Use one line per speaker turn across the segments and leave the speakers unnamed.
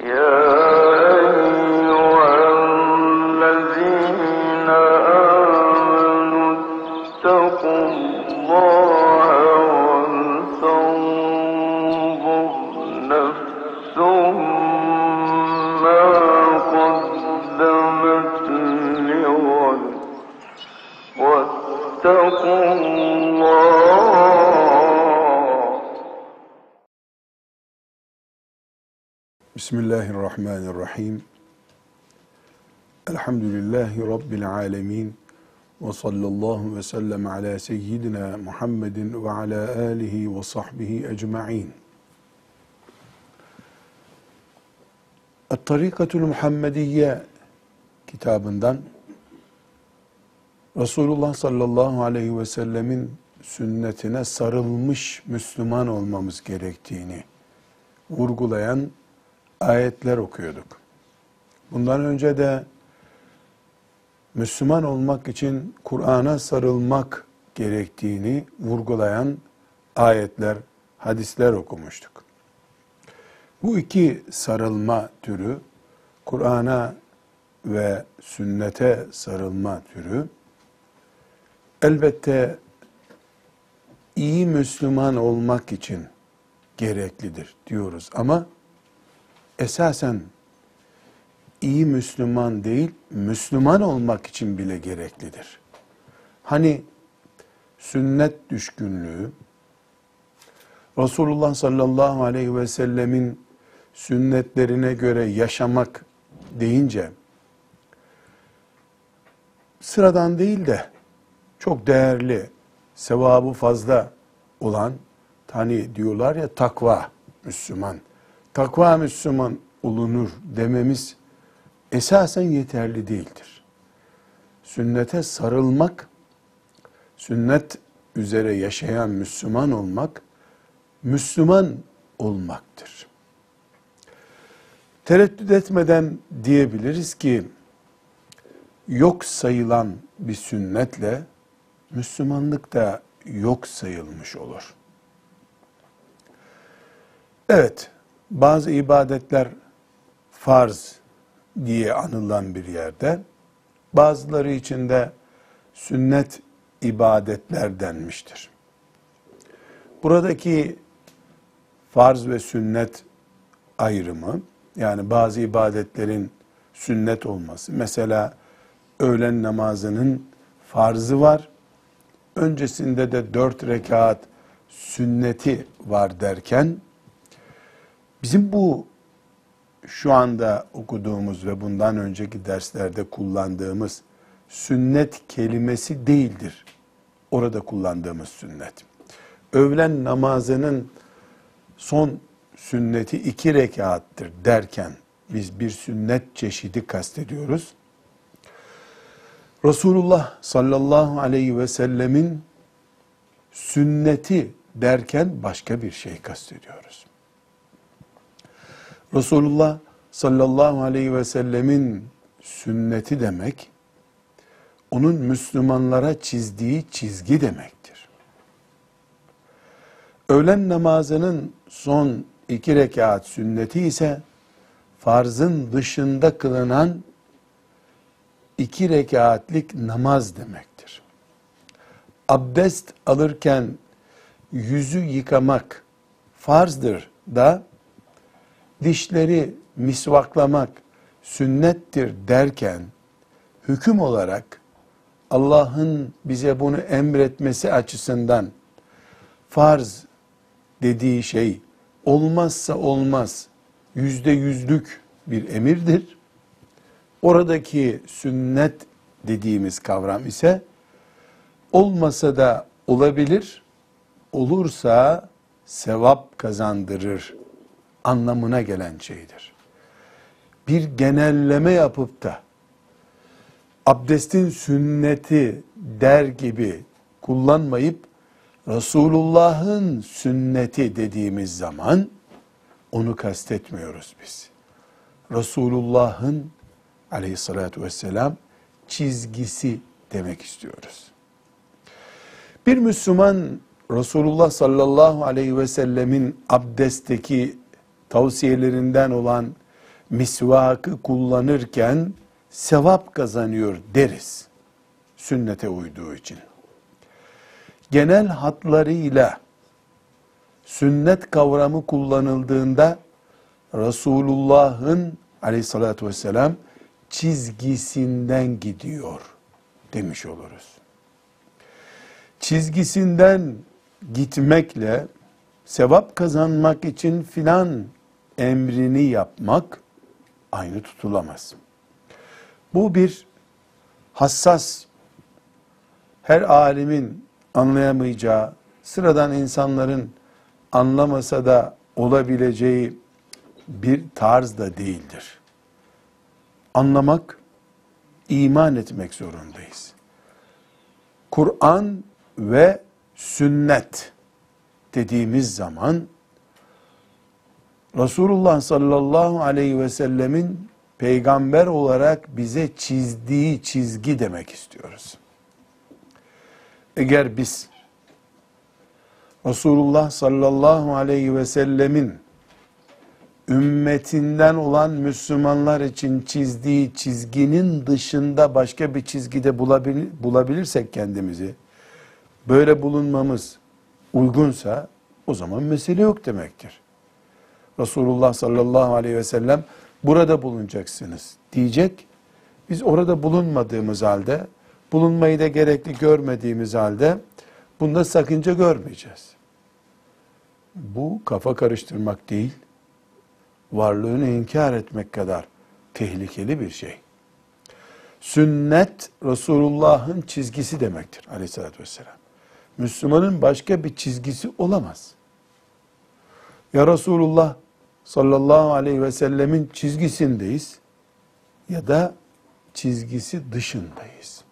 Yeah.
Bismillahirrahmanirrahim. Elhamdülillahi Rabbil alemin. Ve sallallahu ve sellem ala seyyidina Muhammedin ve ala alihi ve sahbihi ecma'in. Et-Tarikatul Muhammediye kitabından Resulullah sallallahu aleyhi ve sellemin sünnetine sarılmış Müslüman olmamız gerektiğini vurgulayan ayetler okuyorduk. Bundan önce de Müslüman olmak için Kur'an'a sarılmak gerektiğini vurgulayan ayetler, hadisler okumuştuk. Bu iki sarılma türü, Kur'an'a ve sünnete sarılma türü, elbette iyi Müslüman olmak için gereklidir diyoruz ama esasen iyi Müslüman değil, Müslüman olmak için bile gereklidir. Hani sünnet düşkünlüğü, Resulullah sallallahu aleyhi ve sellemin sünnetlerine göre yaşamak deyince, sıradan değil de çok değerli, sevabı fazla olan, hani diyorlar ya takva Müslüman, takva Müslüman olunur dememiz esasen yeterli değildir. Sünnete sarılmak, sünnet üzere yaşayan Müslüman olmak, Müslüman olmaktır. Tereddüt etmeden diyebiliriz ki, yok sayılan bir sünnetle, Müslümanlık da yok sayılmış olur. Evet, bazı ibadetler farz diye anılan bir yerde, bazıları için de sünnet ibadetler denmiştir. Buradaki farz ve sünnet ayrımı, yani bazı ibadetlerin sünnet olması, mesela öğlen namazının farzı var, öncesinde de dört rekat sünneti var derken, Bizim bu şu anda okuduğumuz ve bundan önceki derslerde kullandığımız sünnet kelimesi değildir. Orada kullandığımız sünnet. Öğlen namazının son sünneti iki rekattır derken biz bir sünnet çeşidi kastediyoruz. Resulullah sallallahu aleyhi ve sellemin sünneti derken başka bir şey kastediyoruz. Resulullah sallallahu aleyhi ve sellemin sünneti demek, onun Müslümanlara çizdiği çizgi demektir. Öğlen namazının son iki rekat sünneti ise, farzın dışında kılınan iki rekatlik namaz demektir. Abdest alırken yüzü yıkamak farzdır da, dişleri misvaklamak sünnettir derken hüküm olarak Allah'ın bize bunu emretmesi açısından farz dediği şey olmazsa olmaz yüzde yüzlük bir emirdir. Oradaki sünnet dediğimiz kavram ise olmasa da olabilir, olursa sevap kazandırır anlamına gelen şeydir. Bir genelleme yapıp da abdestin sünneti der gibi kullanmayıp Resulullah'ın sünneti dediğimiz zaman onu kastetmiyoruz biz. Resulullah'ın aleyhissalatü vesselam çizgisi demek istiyoruz. Bir Müslüman Resulullah sallallahu aleyhi ve sellemin abdestteki tavsiyelerinden olan misvakı kullanırken sevap kazanıyor deriz. Sünnete uyduğu için. Genel hatlarıyla sünnet kavramı kullanıldığında Resulullah'ın aleyhissalatü vesselam çizgisinden gidiyor demiş oluruz. Çizgisinden gitmekle sevap kazanmak için filan emrini yapmak aynı tutulamaz. Bu bir hassas, her alimin anlayamayacağı, sıradan insanların anlamasa da olabileceği bir tarz da değildir. Anlamak, iman etmek zorundayız. Kur'an ve sünnet dediğimiz zaman Resulullah sallallahu aleyhi ve sellemin peygamber olarak bize çizdiği çizgi demek istiyoruz. Eğer biz Resulullah sallallahu aleyhi ve sellemin ümmetinden olan Müslümanlar için çizdiği çizginin dışında başka bir çizgide bulabilirsek kendimizi, böyle bulunmamız uygunsa o zaman mesele yok demektir. Resulullah sallallahu aleyhi ve sellem burada bulunacaksınız diyecek. Biz orada bulunmadığımız halde, bulunmayı da gerekli görmediğimiz halde bunda sakınca görmeyeceğiz. Bu kafa karıştırmak değil, varlığını inkar etmek kadar tehlikeli bir şey. Sünnet Resulullah'ın çizgisi demektir aleyhissalatü vesselam. Müslümanın başka bir çizgisi olamaz. Ya Resulullah sallallahu aleyhi ve sellemin çizgisindeyiz ya da çizgisi dışındayız.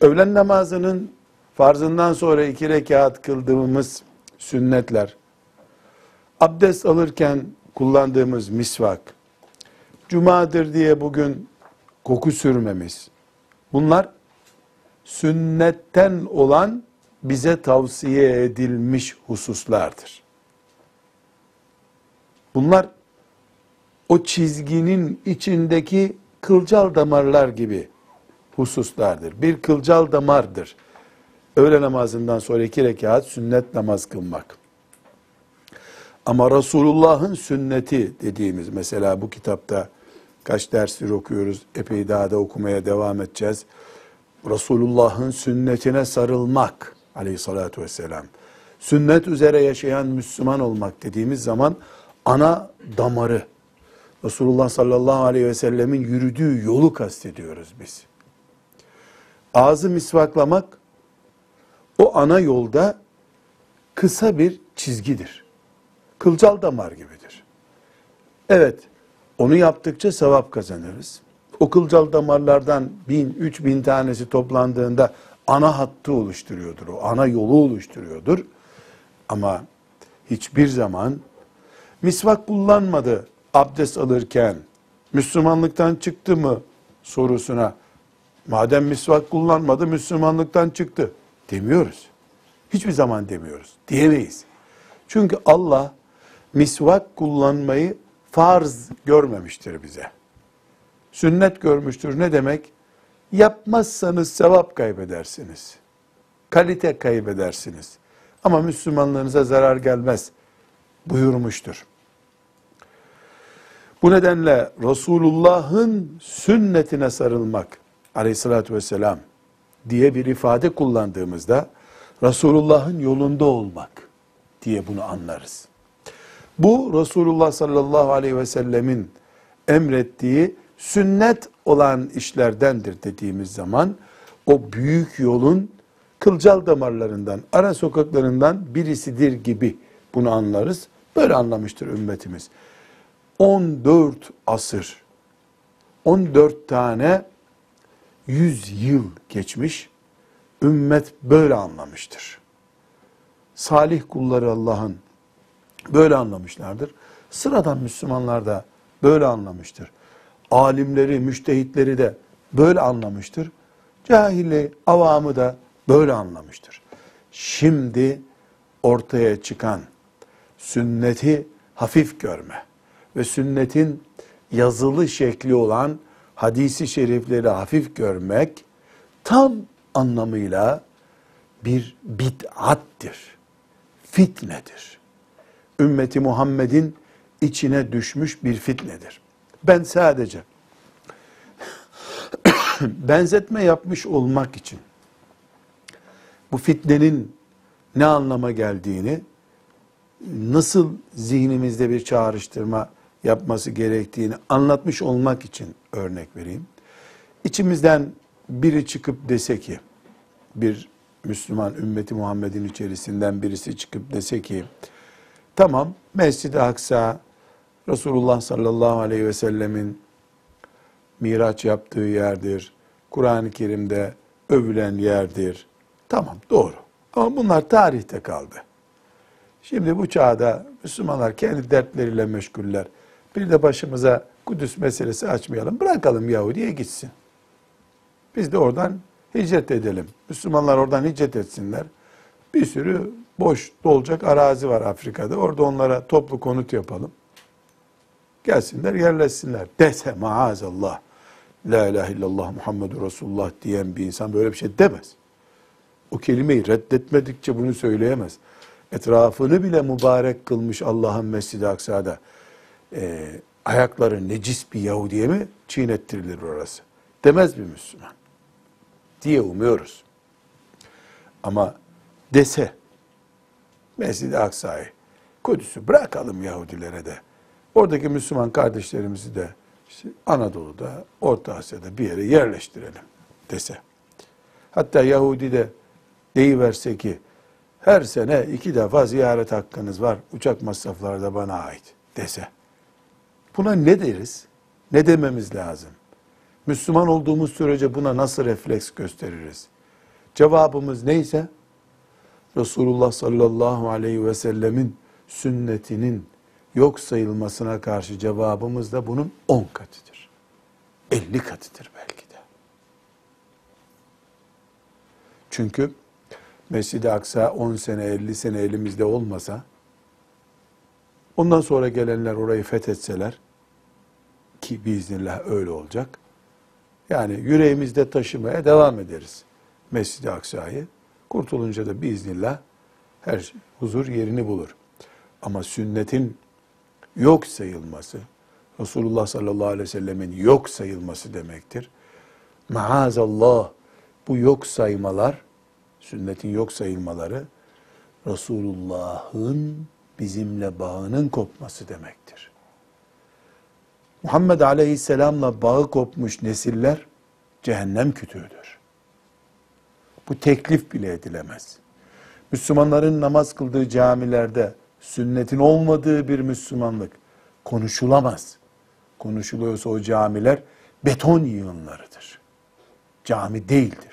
Öğlen namazının farzından sonra iki rekat kıldığımız sünnetler, abdest alırken kullandığımız misvak, cumadır diye bugün koku sürmemiz, bunlar sünnetten olan bize tavsiye edilmiş hususlardır. Bunlar o çizginin içindeki kılcal damarlar gibi hususlardır. Bir kılcal damardır. Öğle namazından sonra iki rekat sünnet namaz kılmak. Ama Resulullah'ın sünneti dediğimiz mesela bu kitapta kaç derstir okuyoruz, epey daha da okumaya devam edeceğiz. Resulullah'ın sünnetine sarılmak aleyhissalatü vesselam. Sünnet üzere yaşayan Müslüman olmak dediğimiz zaman ana damarı, Resulullah sallallahu aleyhi ve sellemin yürüdüğü yolu kastediyoruz biz. Ağzı misvaklamak, o ana yolda kısa bir çizgidir. Kılcal damar gibidir. Evet, onu yaptıkça sevap kazanırız. O kılcal damarlardan bin, üç bin tanesi toplandığında ana hattı oluşturuyordur. O ana yolu oluşturuyordur. Ama hiçbir zaman misvak kullanmadı abdest alırken Müslümanlıktan çıktı mı sorusuna madem misvak kullanmadı Müslümanlıktan çıktı demiyoruz. Hiçbir zaman demiyoruz. Diyemeyiz. Çünkü Allah misvak kullanmayı farz görmemiştir bize. Sünnet görmüştür. Ne demek? Yapmazsanız sevap kaybedersiniz. Kalite kaybedersiniz. Ama Müslümanlığınıza zarar gelmez buyurmuştur. Bu nedenle Resulullah'ın sünnetine sarılmak aleyhissalatü vesselam diye bir ifade kullandığımızda Resulullah'ın yolunda olmak diye bunu anlarız. Bu Resulullah sallallahu aleyhi ve sellemin emrettiği sünnet olan işlerdendir dediğimiz zaman o büyük yolun kılcal damarlarından, ara sokaklarından birisidir gibi bunu anlarız. Böyle anlamıştır ümmetimiz. 14 asır, 14 tane 100 yıl geçmiş, ümmet böyle anlamıştır. Salih kulları Allah'ın böyle anlamışlardır. Sıradan Müslümanlar da böyle anlamıştır. Alimleri, müştehitleri de böyle anlamıştır. Cahili, avamı da böyle anlamıştır. Şimdi ortaya çıkan sünneti hafif görme ve sünnetin yazılı şekli olan hadisi şerifleri hafif görmek tam anlamıyla bir bid'attir. Fitnedir. Ümmeti Muhammed'in içine düşmüş bir fitnedir. Ben sadece benzetme yapmış olmak için bu fitnenin ne anlama geldiğini, nasıl zihnimizde bir çağrıştırma yapması gerektiğini anlatmış olmak için örnek vereyim. İçimizden biri çıkıp dese ki, bir Müslüman ümmeti Muhammed'in içerisinden birisi çıkıp dese ki, tamam Mescid-i Aksa Resulullah sallallahu aleyhi ve sellemin miraç yaptığı yerdir. Kur'an-ı Kerim'de övülen yerdir. Tamam doğru. Ama bunlar tarihte kaldı. Şimdi bu çağda Müslümanlar kendi dertleriyle meşguller. Bir de başımıza Kudüs meselesi açmayalım. Bırakalım Yahudi'ye gitsin. Biz de oradan hicret edelim. Müslümanlar oradan hicret etsinler. Bir sürü boş dolacak arazi var Afrika'da. Orada onlara toplu konut yapalım. Gelsinler yerleşsinler. Dese maazallah. La ilahe illallah Muhammedur Resulullah diyen bir insan böyle bir şey demez. O kelimeyi reddetmedikçe bunu söyleyemez. Etrafını bile mübarek kılmış Allah'ın Mescid-i Aksa'da e, ayakları necis bir Yahudiye mi çiğnettirilir orası? Demez bir Müslüman. Diye umuyoruz. Ama dese Mescid-i Aksa'yı, Kudüs'ü bırakalım Yahudilere de. Oradaki Müslüman kardeşlerimizi de işte Anadolu'da, Orta Asya'da bir yere yerleştirelim dese. Hatta Yahudi de deyiverse ki her sene iki defa ziyaret hakkınız var. Uçak masrafları da bana ait dese. Buna ne deriz? Ne dememiz lazım? Müslüman olduğumuz sürece buna nasıl refleks gösteririz? Cevabımız neyse Resulullah sallallahu aleyhi ve sellemin sünnetinin yok sayılmasına karşı cevabımız da bunun 10 katıdır. 50 katıdır belki de. Çünkü Mescid-i Aksa 10 sene 50 sene elimizde olmasa ondan sonra gelenler orayı fethetseler ki biiznillah öyle olacak. Yani yüreğimizde taşımaya devam ederiz Mescid-i Aksa'yı. Kurtulunca da biiznillah her huzur yerini bulur. Ama sünnetin yok sayılması, Resulullah sallallahu aleyhi ve sellemin yok sayılması demektir. Maazallah bu yok saymalar, sünnetin yok sayılmaları Resulullah'ın bizimle bağının kopması demektir. Muhammed Aleyhisselam'la bağı kopmuş nesiller cehennem kütüğüdür. Bu teklif bile edilemez. Müslümanların namaz kıldığı camilerde sünnetin olmadığı bir Müslümanlık konuşulamaz. Konuşuluyorsa o camiler beton yığınlarıdır. Cami değildir.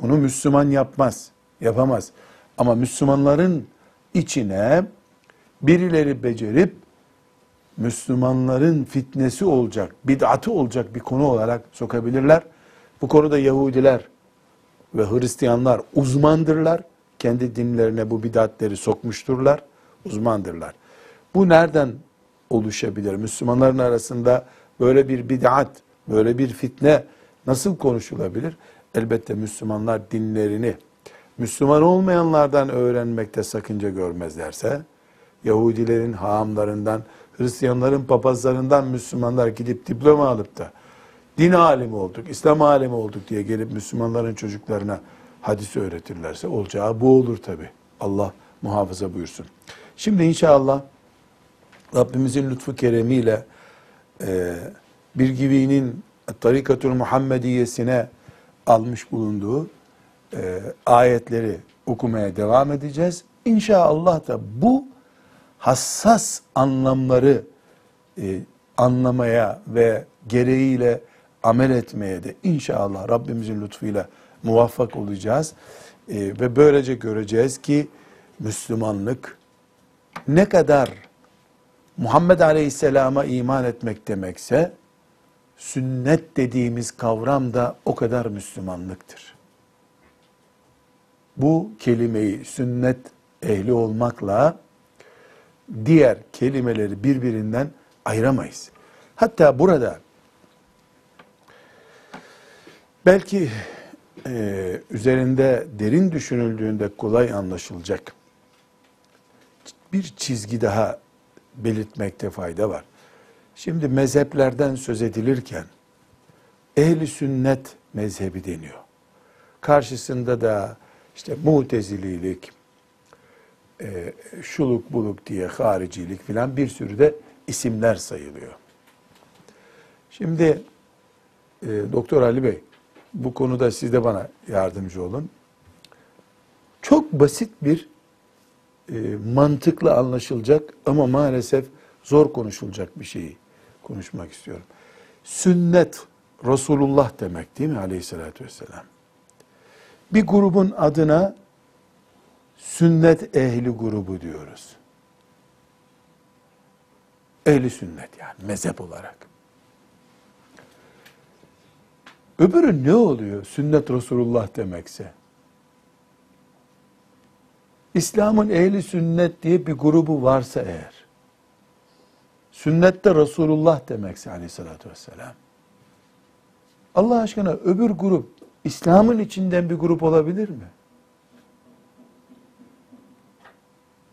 Bunu Müslüman yapmaz, yapamaz. Ama Müslümanların içine birileri becerip Müslümanların fitnesi olacak, bid'atı olacak bir konu olarak sokabilirler. Bu konuda Yahudiler ve Hristiyanlar uzmandırlar. Kendi dinlerine bu bid'atleri sokmuşturlar, uzmandırlar. Bu nereden oluşabilir? Müslümanların arasında böyle bir bid'at, böyle bir fitne nasıl konuşulabilir? Elbette Müslümanlar dinlerini Müslüman olmayanlardan öğrenmekte sakınca görmezlerse, Yahudilerin haamlarından, Hristiyanların papazlarından Müslümanlar gidip diploma alıp da din alimi olduk, İslam alimi olduk diye gelip Müslümanların çocuklarına hadis öğretirlerse olacağı bu olur tabi. Allah muhafaza buyursun. Şimdi inşallah Rabbimizin lütfu keremiyle e, bir gibinin tarikatül Muhammediyesine almış bulunduğu e, ayetleri okumaya devam edeceğiz. İnşallah da bu hassas anlamları e, anlamaya ve gereğiyle amel etmeye de inşallah Rabbimizin lütfuyla muvaffak olacağız. E, ve böylece göreceğiz ki Müslümanlık ne kadar Muhammed Aleyhisselam'a iman etmek demekse, sünnet dediğimiz kavram da o kadar Müslümanlıktır. Bu kelimeyi sünnet ehli olmakla diğer kelimeleri birbirinden ayıramayız. Hatta burada belki e, üzerinde derin düşünüldüğünde kolay anlaşılacak bir çizgi daha belirtmekte fayda var. Şimdi mezheplerden söz edilirken ehli sünnet mezhebi deniyor. Karşısında da işte mutezililik, e, şuluk buluk diye haricilik filan bir sürü de isimler sayılıyor. Şimdi e, Doktor Ali Bey bu konuda siz de bana yardımcı olun. Çok basit bir e, mantıklı anlaşılacak ama maalesef zor konuşulacak bir şeyi konuşmak istiyorum. Sünnet Resulullah demek değil mi aleyhissalatü vesselam? Bir grubun adına sünnet ehli grubu diyoruz. Ehli sünnet yani mezhep olarak. Öbürü ne oluyor sünnet Resulullah demekse? İslam'ın ehli sünnet diye bir grubu varsa eğer, sünnette Resulullah demekse aleyhissalatü vesselam, Allah aşkına öbür grup İslam'ın içinden bir grup olabilir mi?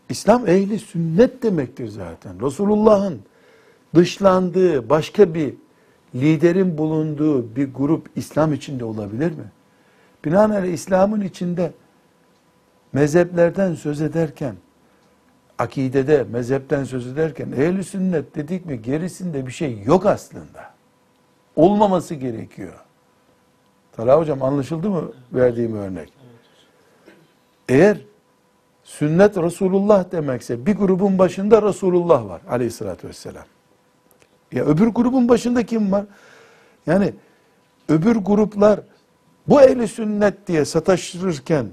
İslam ehli sünnet demektir zaten. Resulullah'ın dışlandığı başka bir liderin bulunduğu bir grup İslam içinde olabilir mi? Binaenaleyh İslam'ın içinde mezheplerden söz ederken, akidede mezhepten söz ederken ehli sünnet dedik mi gerisinde bir şey yok aslında. Olmaması gerekiyor. Talha hocam anlaşıldı mı verdiğim örnek? Eğer sünnet Resulullah demekse bir grubun başında Resulullah var aleyhissalatü vesselam. Ya öbür grubun başında kim var? Yani öbür gruplar bu ehli sünnet diye sataştırırken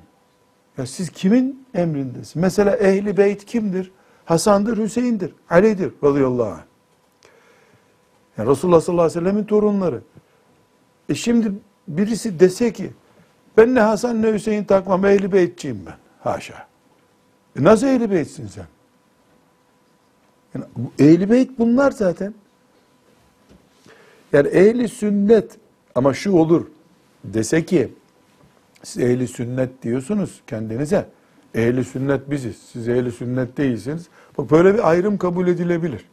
ya siz kimin emrindesiniz? Mesela ehli beyt kimdir? Hasan'dır, Hüseyin'dir, Ali'dir radıyallahu anh. Yani Resulullah sallallahu aleyhi ve sellemin torunları. E şimdi birisi dese ki ben ne Hasan ne Hüseyin takmam ehli beytçiyim ben. Haşa. E nasıl ehli beytsin sen? Yani ehli beyt bunlar zaten. Yani ehli sünnet ama şu olur dese ki siz ehli sünnet diyorsunuz kendinize. Ehli sünnet biziz. Siz ehli sünnet değilsiniz. Bak böyle bir ayrım kabul edilebilir.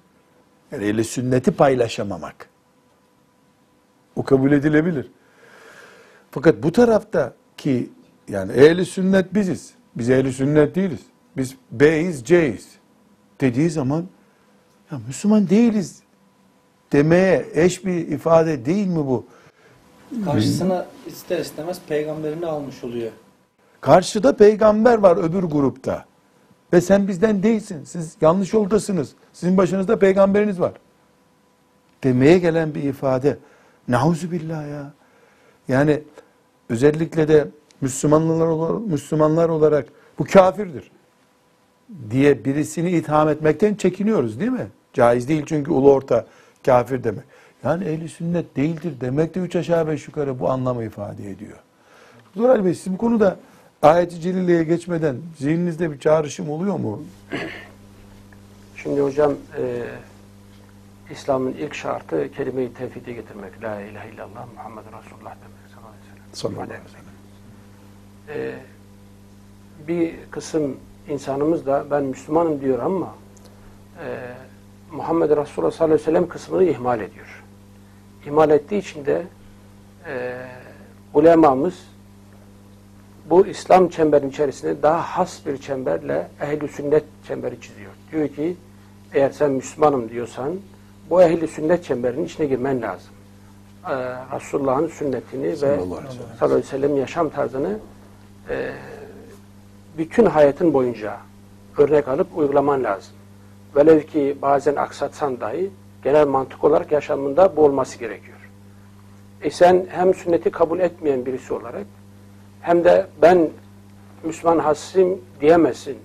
Yani ehli sünneti paylaşamamak. O kabul edilebilir. Fakat bu tarafta ki yani ehli sünnet biziz. Biz ehli sünnet değiliz. Biz B'yiz, C'yiz dediği zaman ya Müslüman değiliz demeye eş bir ifade değil mi bu?
Karşısına ister istemez peygamberini almış oluyor.
Karşıda peygamber var öbür grupta. Ve sen bizden değilsin. Siz yanlış yoldasınız. Sizin başınızda peygamberiniz var. Demeye gelen bir ifade. Nauzu billah ya. Yani özellikle de Müslümanlar olarak, Müslümanlar olarak bu kafirdir diye birisini itham etmekten çekiniyoruz değil mi? Caiz değil çünkü ulu orta kafir demek. Yani ehli sünnet değildir demek de üç aşağı beş yukarı bu anlamı ifade ediyor. Doktor Bey siz bu konuda ayet-i celileye geçmeden zihninizde bir çağrışım oluyor mu?
Şimdi hocam e, İslam'ın ilk şartı kelime-i tevhidi getirmek. La ilahe illallah Muhammed Resulullah demek. Sallallahu aleyhi ve sellem.
Sallallahu aleyhi ve sellem.
E, bir kısım insanımız da ben Müslümanım diyor ama e, Muhammed Resulullah sallallahu aleyhi ve sellem kısmını ihmal ediyor. İhmal ettiği için de e, ulemamız bu İslam çemberinin içerisinde daha has bir çemberle ehl sünnet çemberi çiziyor. Diyor ki eğer sen Müslümanım diyorsan bu ehl sünnet çemberinin içine girmen lazım. Ee, Resulullah'ın sünnetini ve
Sallallahu ve
sallallahu aleyhi ve sellem yaşam tarzını e, bütün hayatın boyunca örnek alıp uygulaman lazım. Velev ki bazen aksatsan dahi genel mantık olarak yaşamında bu olması gerekiyor. E sen hem sünneti kabul etmeyen birisi olarak hem de ben Müslüman hassim diyemezsin.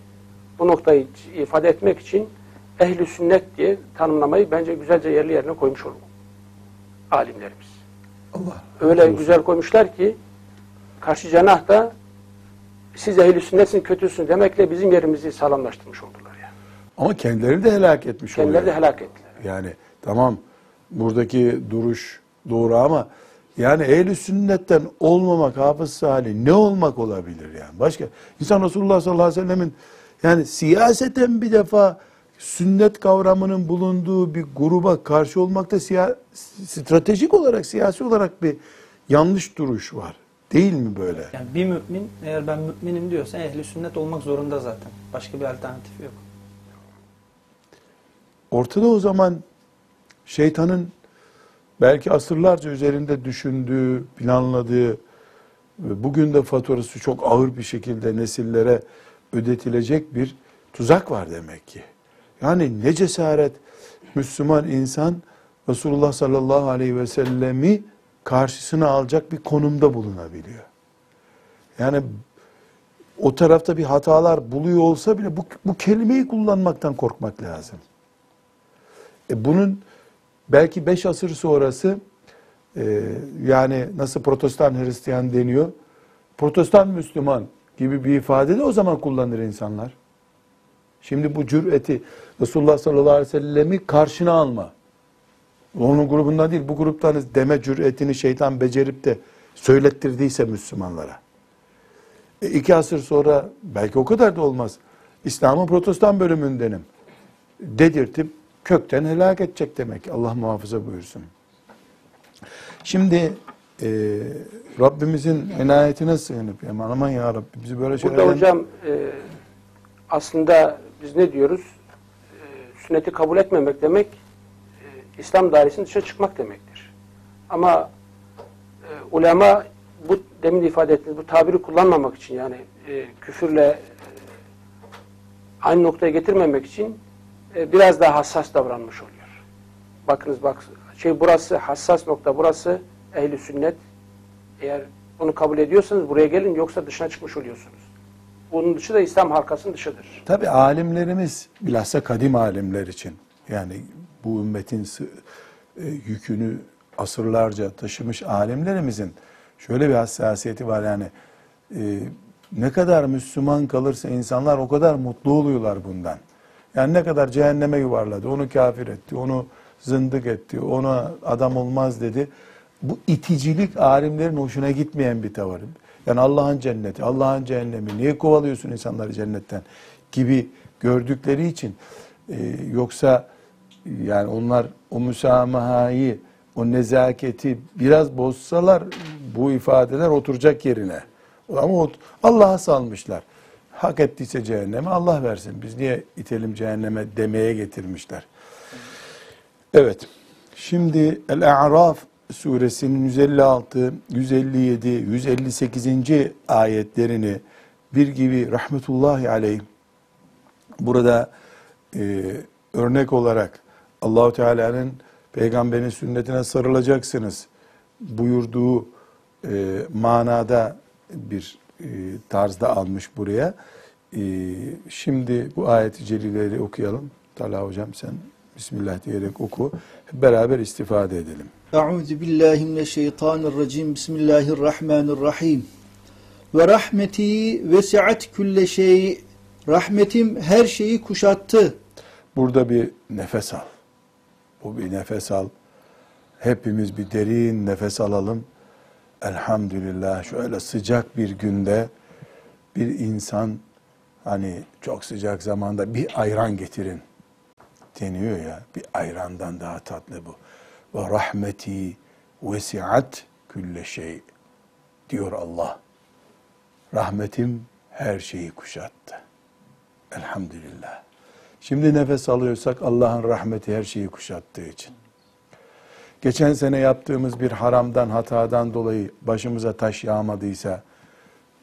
Bu noktayı ifade etmek için ehli sünnet diye tanımlamayı bence güzelce yerli yerine koymuş olur alimlerimiz.
Allah.
Öyle
olsun.
güzel koymuşlar ki karşı cenah da siz ehli sünnetsin kötüsün demekle bizim yerimizi sağlamlaştırmış oldular yani.
Ama kendileri de helak etmiş
Kendileri de
oluyor.
helak ettiler.
Yani tamam buradaki duruş doğru ama yani ehl sünnetten olmamak hafız salih ne olmak olabilir yani? Başka insan Resulullah sallallahu aleyhi ve sellemin yani siyaseten bir defa sünnet kavramının bulunduğu bir gruba karşı olmakta siya, stratejik olarak siyasi olarak bir yanlış duruş var. Değil mi böyle?
Yani bir mümin eğer ben müminim diyorsa ehli sünnet olmak zorunda zaten. Başka bir alternatifi yok.
Ortada o zaman şeytanın belki asırlarca üzerinde düşündüğü, planladığı bugün de faturası çok ağır bir şekilde nesillere ödetilecek bir tuzak var demek ki. Yani ne cesaret Müslüman insan Resulullah sallallahu aleyhi ve sellemi karşısına alacak bir konumda bulunabiliyor. Yani o tarafta bir hatalar buluyor olsa bile bu, bu kelimeyi kullanmaktan korkmak lazım. E bunun belki beş asır sonrası e, yani nasıl protestan Hristiyan deniyor, protestan Müslüman gibi bir ifade de o zaman kullanır insanlar. Şimdi bu cüreti Resulullah sallallahu aleyhi ve sellemi karşına alma. Onun grubundan değil bu gruptanız deme cüretini şeytan becerip de söylettirdiyse Müslümanlara. E iki asır sonra belki o kadar da olmaz. İslam'ın protestan bölümündenim. Dedirtip kökten helak edecek demek. Allah muhafaza buyursun. Şimdi e, Rabbimizin enayetine sığınıp yani aman ya Rabbi bizi böyle şeyler
Burada hocam e, aslında biz ne diyoruz? E, sünneti kabul etmemek demek e, İslam dairesinin dışına çıkmak demektir. Ama e, ulema bu demin de ifade ettiğiniz bu tabiri kullanmamak için yani e, küfürle e, aynı noktaya getirmemek için e, biraz daha hassas davranmış oluyor. Bakınız bak şey burası hassas nokta burası ehli sünnet. Eğer bunu kabul ediyorsanız buraya gelin yoksa dışına çıkmış oluyorsunuz. Bunun dışı da İslam halkasının dışıdır.
Tabi alimlerimiz bilhassa kadim alimler için yani bu ümmetin e, yükünü asırlarca taşımış alimlerimizin şöyle bir hassasiyeti var yani e, ne kadar Müslüman kalırsa insanlar o kadar mutlu oluyorlar bundan. Yani ne kadar cehenneme yuvarladı, onu kafir etti, onu zındık etti, ona adam olmaz dedi. Bu iticilik alimlerin hoşuna gitmeyen bir tavır. Yani Allah'ın cenneti, Allah'ın cehennemi, niye kovalıyorsun insanları cennetten gibi gördükleri için e, yoksa yani onlar o müsamahayı, o nezaketi biraz bozsalar bu ifadeler oturacak yerine. Ama Allah'a salmışlar. Hak ettiyse cehenneme Allah versin. Biz niye itelim cehenneme demeye getirmişler. Evet. Şimdi El-A'raf suresinin 156, 157, 158. ayetlerini bir gibi rahmetullahi aleyh burada e, örnek olarak Allahu Teala'nın peygamberin sünnetine sarılacaksınız buyurduğu e, manada bir e, tarzda almış buraya. E, şimdi bu ayeti celileri okuyalım. Talha hocam sen Bismillah diyerek oku. Hep beraber istifade edelim.
Euzu billahi mineşşeytanirracim. Bismillahirrahmanirrahim. Ve rahmeti vesiat külle şey. Rahmetim her şeyi kuşattı.
Burada bir nefes al. Bu bir nefes al. Hepimiz bir derin nefes alalım. Elhamdülillah şöyle sıcak bir günde bir insan hani çok sıcak zamanda bir ayran getirin deniyor ya. Bir ayrandan daha tatlı bu. Ve rahmeti vesiat külle şey diyor Allah. Rahmetim her şeyi kuşattı. Elhamdülillah. Şimdi nefes alıyorsak Allah'ın rahmeti her şeyi kuşattığı için. Geçen sene yaptığımız bir haramdan, hatadan dolayı başımıza taş yağmadıysa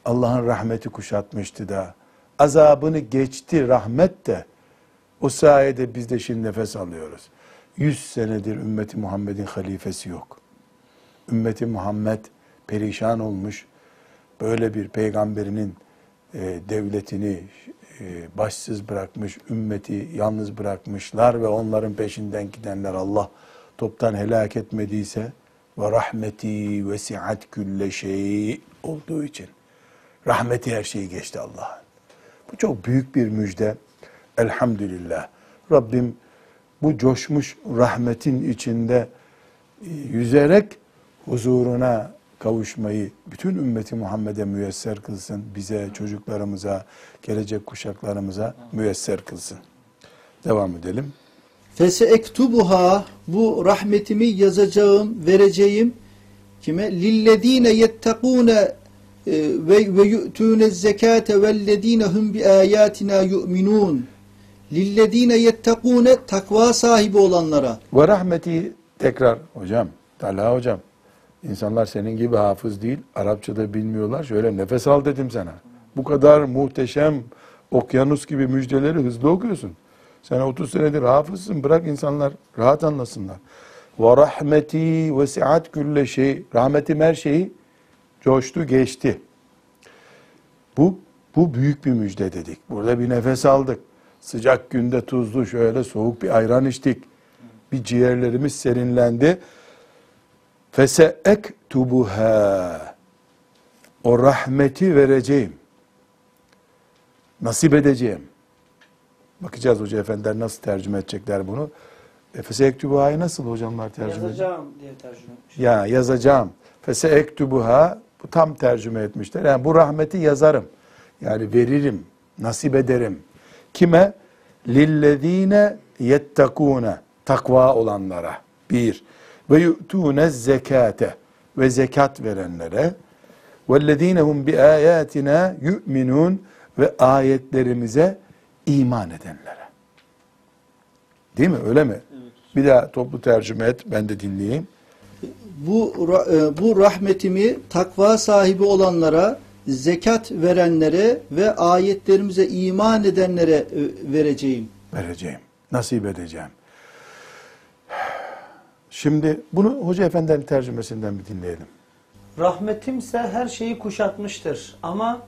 Allah'ın rahmeti kuşatmıştı da azabını geçti rahmet de o sayede biz de şimdi nefes alıyoruz. Yüz senedir ümmeti Muhammed'in halifesi yok. Ümmeti Muhammed perişan olmuş. Böyle bir peygamberinin e, devletini e, başsız bırakmış, ümmeti yalnız bırakmışlar ve onların peşinden gidenler Allah toptan helak etmediyse ve rahmeti vesiat külle şey olduğu için rahmeti her şeyi geçti Allah'ın. Bu çok büyük bir müjde. Elhamdülillah. Rabbim bu coşmuş rahmetin içinde e, yüzerek huzuruna kavuşmayı bütün ümmeti Muhammed'e müyesser kılsın. Bize, çocuklarımıza, gelecek kuşaklarımıza müyesser kılsın. Devam edelim.
Fese ektubuha bu rahmetimi yazacağım, vereceğim kime? Lillezine yettekune e, ve ve yu'tune zekate vellezine hum bi ayatina yu'minun. Lillezine yettekune takva sahibi olanlara.
Ve rahmeti tekrar hocam, Talha hocam. İnsanlar senin gibi hafız değil, Arapçada bilmiyorlar. Şöyle nefes al dedim sana. Bu kadar muhteşem okyanus gibi müjdeleri hızlı okuyorsun. Sen 30 senedir hafızsın. Bırak insanlar rahat anlasınlar. Ve rahmeti vesiat külle şey. Rahmetim her şeyi coştu, geçti. Bu bu büyük bir müjde dedik. Burada bir nefes aldık. Sıcak günde tuzlu şöyle soğuk bir ayran içtik. Bir ciğerlerimiz serinlendi. Fese ektubuha. O rahmeti vereceğim. Nasip edeceğim. Bakacağız hoca efendiler nasıl tercüme edecekler bunu. Fese ektubuha'yı nasıl hocamlar tercüme?
Yazacağım diye tercüme etmiş.
Ya yazacağım. Fese ektubuha bu tam tercüme etmişler. Yani bu rahmeti yazarım. Yani veririm, nasip ederim. Kime? Lillezine yettekune takva olanlara. Bir. Ve yu'tune zekate ve zekat verenlere. Vellezine hum bi ayatina yu'minun ve ayetlerimize iman edenlere. Değil mi? Öyle mi? Bir daha toplu tercüme et. Ben de dinleyeyim.
Bu e, bu rahmetimi takva sahibi olanlara, zekat verenlere ve ayetlerimize iman edenlere e, vereceğim.
vereceğim. Nasip edeceğim. Şimdi bunu Hoca Efendi'nin tercümesinden bir dinleyelim.
Rahmetimse her şeyi kuşatmıştır ama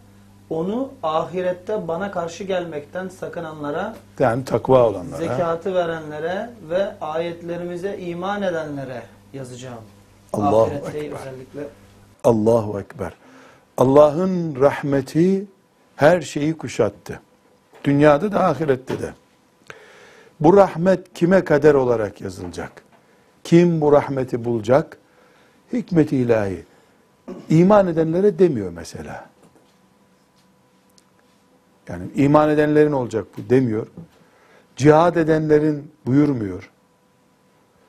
onu ahirette bana karşı gelmekten sakınanlara,
Yani takva olanlara.
zekatı verenlere ve ayetlerimize iman edenlere yazacağım.
Allahu
Ahirette
Ekber.
özellikle.
Allahu Ekber. Allah'ın rahmeti her şeyi kuşattı. Dünyada da ahirette de. Bu rahmet kime kader olarak yazılacak? Kim bu rahmeti bulacak? Hikmet-i ilahi. İman edenlere demiyor mesela. Yani iman edenlerin olacak bu demiyor. Cihad edenlerin buyurmuyor.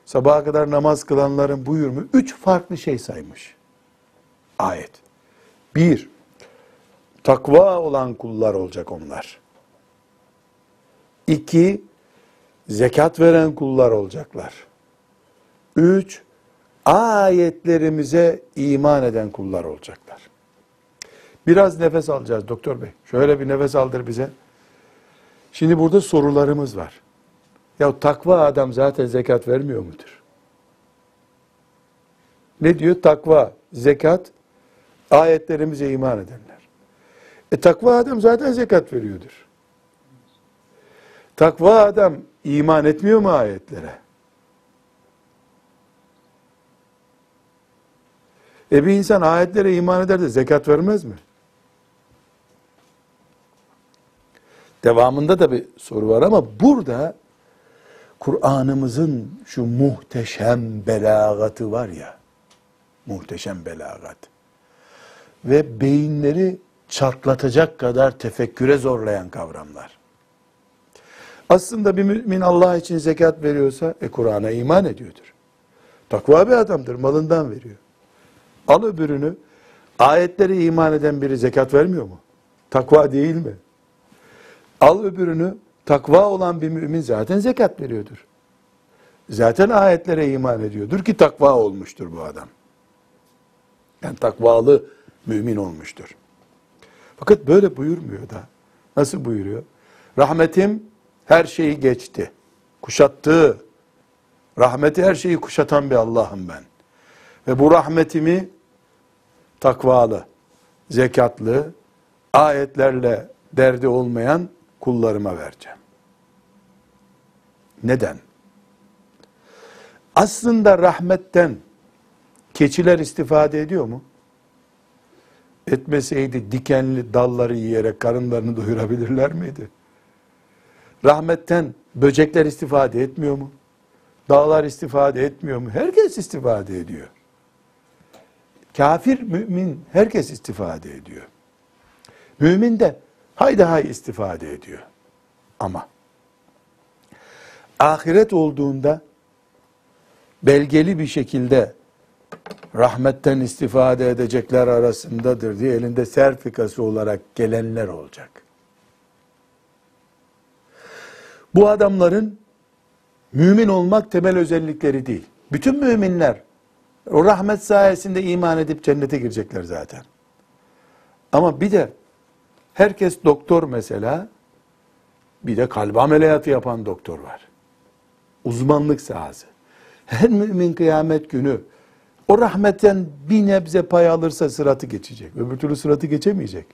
Sabaha kadar namaz kılanların buyurmuyor. Üç farklı şey saymış. Ayet. Bir, takva olan kullar olacak onlar. İki, zekat veren kullar olacaklar. Üç, ayetlerimize iman eden kullar olacaklar. Biraz nefes alacağız doktor bey. Şöyle bir nefes aldır bize. Şimdi burada sorularımız var. Ya takva adam zaten zekat vermiyor mudur? Ne diyor? Takva, zekat, ayetlerimize iman edenler. E takva adam zaten zekat veriyordur. Takva adam iman etmiyor mu ayetlere? E bir insan ayetlere iman eder de zekat vermez mi? Devamında da bir soru var ama burada Kur'an'ımızın şu muhteşem belagatı var ya, muhteşem belagat ve beyinleri çarplatacak kadar tefekküre zorlayan kavramlar. Aslında bir mümin Allah için zekat veriyorsa, e Kur'an'a iman ediyordur. Takva bir adamdır, malından veriyor. Al öbürünü, ayetlere iman eden biri zekat vermiyor mu? Takva değil mi? Al öbürünü, takva olan bir mümin zaten zekat veriyordur. Zaten ayetlere iman ediyordur ki takva olmuştur bu adam. Yani takvalı mümin olmuştur. Fakat böyle buyurmuyor da. Nasıl buyuruyor? Rahmetim her şeyi geçti. Kuşattı. Rahmeti her şeyi kuşatan bir Allah'ım ben. Ve bu rahmetimi takvalı, zekatlı, ayetlerle derdi olmayan kullarıma vereceğim. Neden? Aslında rahmetten keçiler istifade ediyor mu? Etmeseydi dikenli dalları yiyerek karınlarını doyurabilirler miydi? Rahmetten böcekler istifade etmiyor mu? Dağlar istifade etmiyor mu? Herkes istifade ediyor. Kafir, mümin herkes istifade ediyor. Mümin de hay istifade ediyor. Ama ahiret olduğunda belgeli bir şekilde rahmetten istifade edecekler arasındadır diye elinde sertifikası olarak gelenler olacak. Bu adamların mümin olmak temel özellikleri değil. Bütün müminler o rahmet sayesinde iman edip cennete girecekler zaten. Ama bir de herkes doktor mesela, bir de kalp ameliyatı yapan doktor var. Uzmanlık sahası. Her mümin kıyamet günü o rahmetten bir nebze pay alırsa sıratı geçecek. Öbür türlü sıratı geçemeyecek.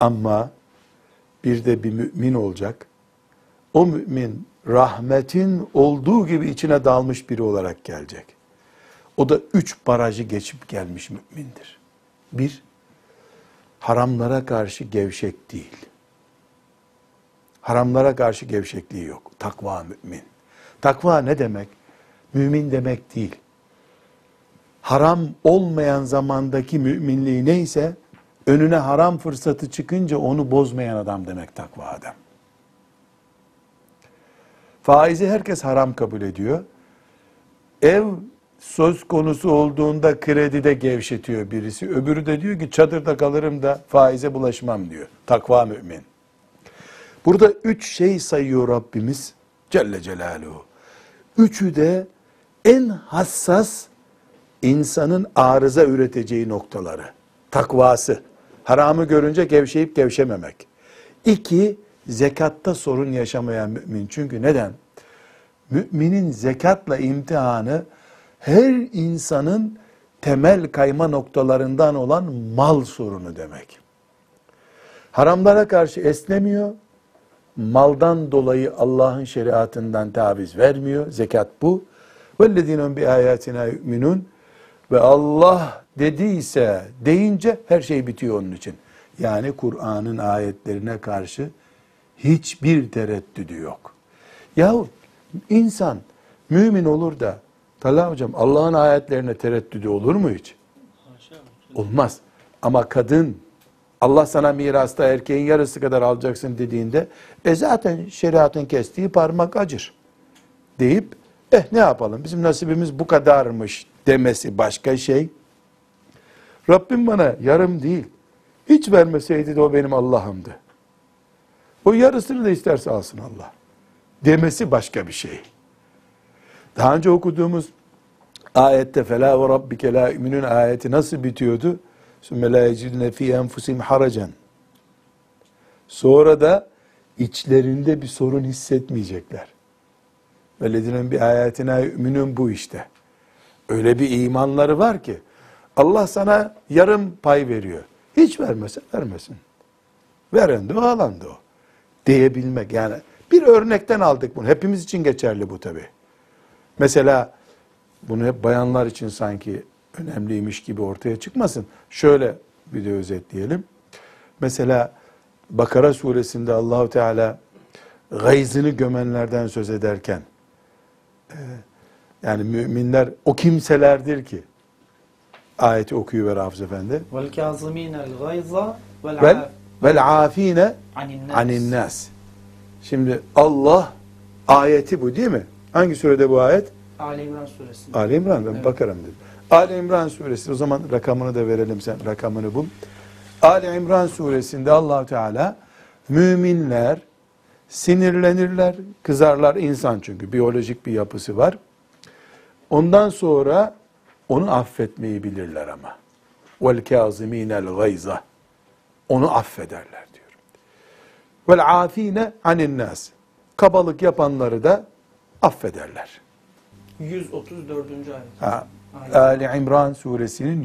Ama bir de bir mümin olacak. O mümin rahmetin olduğu gibi içine dalmış biri olarak gelecek. O da üç barajı geçip gelmiş mümindir. Bir, haramlara karşı gevşek değil. Haramlara karşı gevşekliği yok. Takva mümin. Takva ne demek? Mümin demek değil. Haram olmayan zamandaki müminliği neyse, önüne haram fırsatı çıkınca onu bozmayan adam demek takva adam. Faizi herkes haram kabul ediyor. Ev söz konusu olduğunda kredide gevşetiyor birisi. Öbürü de diyor ki çadırda kalırım da faize bulaşmam diyor. Takva mümin. Burada üç şey sayıyor Rabbimiz Celle Celaluhu. Üçü de en hassas insanın arıza üreteceği noktaları. Takvası. Haramı görünce gevşeyip gevşememek. İki, zekatta sorun yaşamayan mümin. Çünkü neden? Müminin zekatla imtihanı her insanın temel kayma noktalarından olan mal sorunu demek. Haramlara karşı esnemiyor, maldan dolayı Allah'ın şeriatından taviz vermiyor. Zekat bu. وَالَّذ۪ينَ بِآيَاتِنَا يُؤْمِنُونَ Ve Allah dediyse deyince her şey bitiyor onun için. Yani Kur'an'ın ayetlerine karşı hiçbir tereddüdü yok. Yahu insan mümin olur da Talha hocam Allah'ın ayetlerine tereddüdü olur mu hiç? Olmaz. Ama kadın Allah sana mirasta erkeğin yarısı kadar alacaksın dediğinde e zaten şeriatın kestiği parmak acır deyip eh ne yapalım bizim nasibimiz bu kadarmış demesi başka şey. Rabbim bana yarım değil hiç vermeseydi de o benim Allah'ımdı. O yarısını da isterse alsın Allah. Demesi başka bir şey. Daha önce okuduğumuz ayette fela ve rabbike la yu'minun ayeti nasıl bitiyordu? Sümme la yecidune fi enfusim haracan. Sonra da içlerinde bir sorun hissetmeyecekler. Veledinen bir ayetine yu'minun bu işte. Öyle bir imanları var ki Allah sana yarım pay veriyor. Hiç vermese vermesin. Veren de o alan da o. Diyebilmek yani bir örnekten aldık bunu. Hepimiz için geçerli bu tabi. Mesela bunu hep bayanlar için sanki önemliymiş gibi ortaya çıkmasın. Şöyle bir de özetleyelim. Mesela Bakara suresinde Allahu Teala gayzını gömenlerden söz ederken e, yani müminler o kimselerdir ki ayeti okuyuver Hafız Efendi.
Vel kazimînel gayza
vel, vel afine aninnas. Şimdi Allah ayeti bu değil mi? Hangi surede bu ayet?
Ali İmran suresi.
Ali İmran ben
Evet.
bakarım dedim. Ali İmran suresi o zaman rakamını da verelim sen rakamını bul. Ali İmran suresinde Allah Teala müminler sinirlenirler, kızarlar insan çünkü biyolojik bir yapısı var. Ondan sonra onu affetmeyi bilirler ama. Vel kâzimînel gayza. Onu affederler diyor. Vel afine anin nas. Kabalık yapanları da affederler.
134. ayet.
Ha. Ali İmran suresinin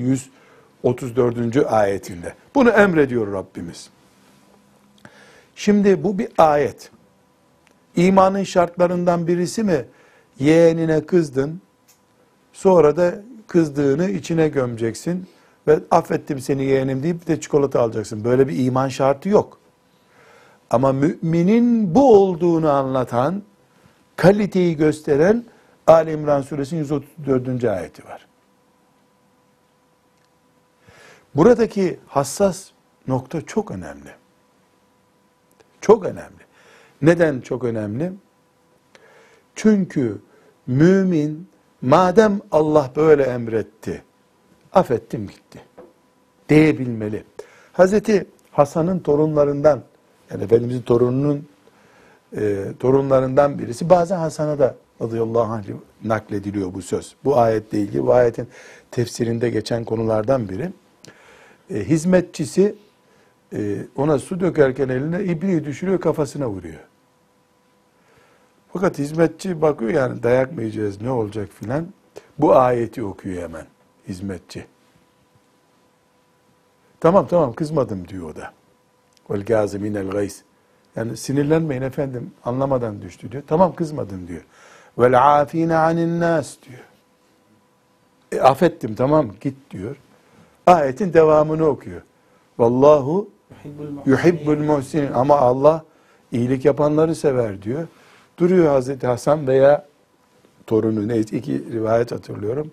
134. ayetinde. Bunu emrediyor Rabbimiz. Şimdi bu bir ayet. İmanın şartlarından birisi mi? Yeğenine kızdın, sonra da kızdığını içine gömeceksin ve affettim seni yeğenim deyip de çikolata alacaksın. Böyle bir iman şartı yok. Ama müminin bu olduğunu anlatan, kaliteyi gösteren Ali İmran suresinin 134. ayeti var. Buradaki hassas nokta çok önemli. Çok önemli. Neden çok önemli? Çünkü mümin madem Allah böyle emretti, affettim gitti diyebilmeli. Hazreti Hasan'ın torunlarından, yani Efendimizin torununun e, torunlarından birisi, bazen Hasan'a da radıyallahu anh naklediliyor bu söz. Bu ayetle ilgili, bu ayetin tefsirinde geçen konulardan biri. E, hizmetçisi e, ona su dökerken eline ibriği düşürüyor, kafasına vuruyor. Fakat hizmetçi bakıyor yani dayak mı yiyeceğiz, ne olacak filan. Bu ayeti okuyor hemen hizmetçi. Tamam tamam kızmadım diyor o da. Vel gaziminel gays. Yani sinirlenmeyin efendim anlamadan düştü diyor. Tamam kızmadım diyor. Vel afine anin nas diyor. E, affettim tamam git diyor. Ayetin devamını okuyor. Vallahu yuhibbul muhsinin ama Allah iyilik yapanları sever diyor. Duruyor Hazreti Hasan veya torunu neyse iki rivayet hatırlıyorum.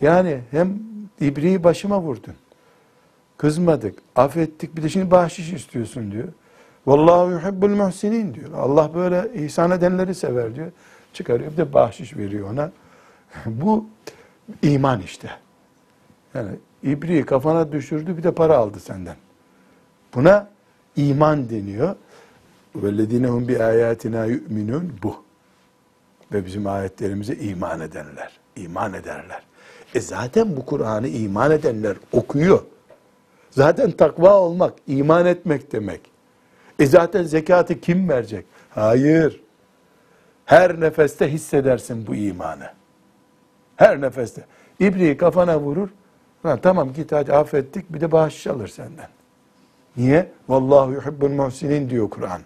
Yani hem ibriği başıma vurdun. Kızmadık, affettik bir de şimdi bahşiş istiyorsun diyor. Vallahu yuhibbul muhsinin diyor. Allah böyle ihsan edenleri sever diyor. Çıkarıyor bir de bahşiş veriyor ona. Bu iman işte. Yani ibriği kafana düşürdü bir de para aldı senden. Buna iman deniyor. وَالَّذ۪ينَ هُمْ بِآيَاتِنَا يُؤْمِنُونَ Bu. Ve bizim ayetlerimize iman edenler. iman ederler. E zaten bu Kur'an'ı iman edenler okuyor. Zaten takva olmak, iman etmek demek. E zaten zekatı kim verecek? Hayır. Her nefeste hissedersin bu imanı. Her nefeste. İbriği kafana vurur. Ha, tamam git hadi affettik bir de bağış alır senden. Niye? Vallahu yuhibbul muhsinin diyor Kur'an.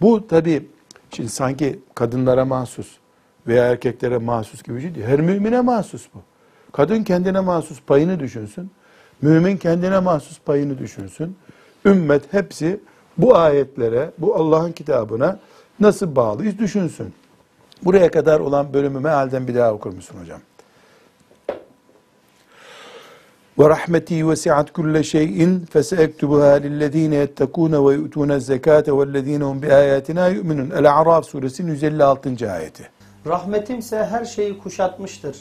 Bu tabi şimdi sanki kadınlara mahsus veya erkeklere mahsus gibi bir şey değil. Her mümine mahsus bu. Kadın kendine mahsus payını düşünsün. Mümin kendine mahsus payını düşünsün. Ümmet hepsi bu ayetlere, bu Allah'ın kitabına nasıl bağlıyız düşünsün. Buraya kadar olan bölümü mealden bir daha okur musun hocam? Ve rahmeti vesi'at kulle şeyin feseektubuha lillezine yettekûne ve yu'tûne zekâte vellezine hum bi ayatina yu'minun. El-A'raf suresinin 156. ayeti.
Rahmetimse her şeyi kuşatmıştır.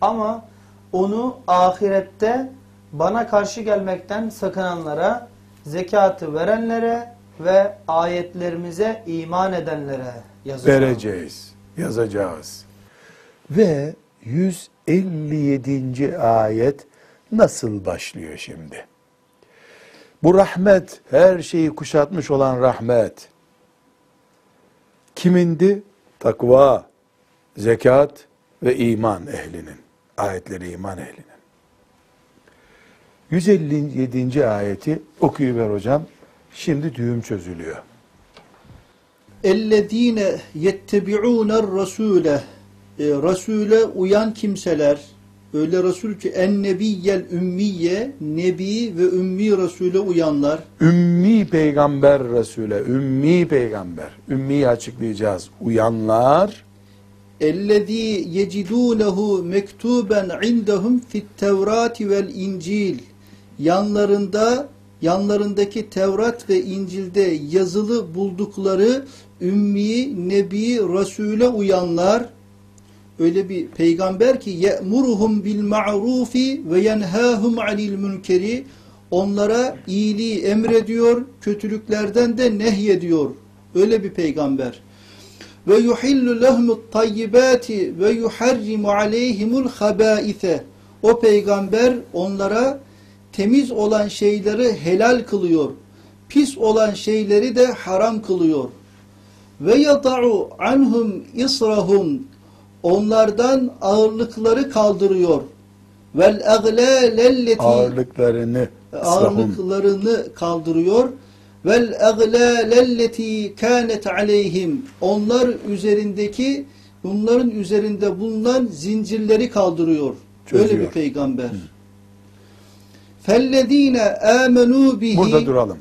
Ama onu ahirette bana karşı gelmekten sakınanlara, zekatı verenlere ve ayetlerimize iman edenlere yazacağım.
vereceğiz, yazacağız. Ve 157. ayet nasıl başlıyor şimdi? Bu rahmet, her şeyi kuşatmış olan rahmet. Kimindi? Takva, zekat ve iman ehlinin. Ayetleri iman ehlinin. 157. ayeti okuyuver hocam. Şimdi düğüm çözülüyor.
اَلَّذ۪ينَ يَتَّبِعُونَ الرَّسُولَ e, Resul'e uyan kimseler, öyle Resul ki en nebiyyel ümmiye, nebi ve ümmi Resul'e uyanlar,
Ümmi peygamber Resul'e, ümmi peygamber. Ümmiyi açıklayacağız. Uyanlar,
اَلَّذ۪ي يَجِدُونَهُ مَكْتُوبًا عِنْدَهُمْ فِي التَّوْرَاتِ وَالْاِنْجِيلِ Yanlarında, yanlarındaki Tevrat ve İncil'de yazılı buldukları ümmi, nebi, Resul'e uyanlar, öyle bir peygamber ki ye'muruhum bil ma'rufi ve yenhahum anil münkeri onlara iyiliği emrediyor, kötülüklerden de nehyediyor. Öyle bir peygamber. Ve yuhillu lehumut tayyibati ve yuharrimu aleyhimul habaise. O peygamber onlara temiz olan şeyleri helal kılıyor. Pis olan şeyleri de haram kılıyor. Ve yata'u anhum israhum onlardan ağırlıkları kaldırıyor. Vel eglâlelleti
ağırlıklarını,
ağırlıklarını kaldırıyor. Vel eglâlelleti kânet aleyhim onlar üzerindeki bunların üzerinde bulunan zincirleri kaldırıyor. Öyle
Çözüyor.
bir peygamber. Fellezîne âmenû bihi
Burada duralım.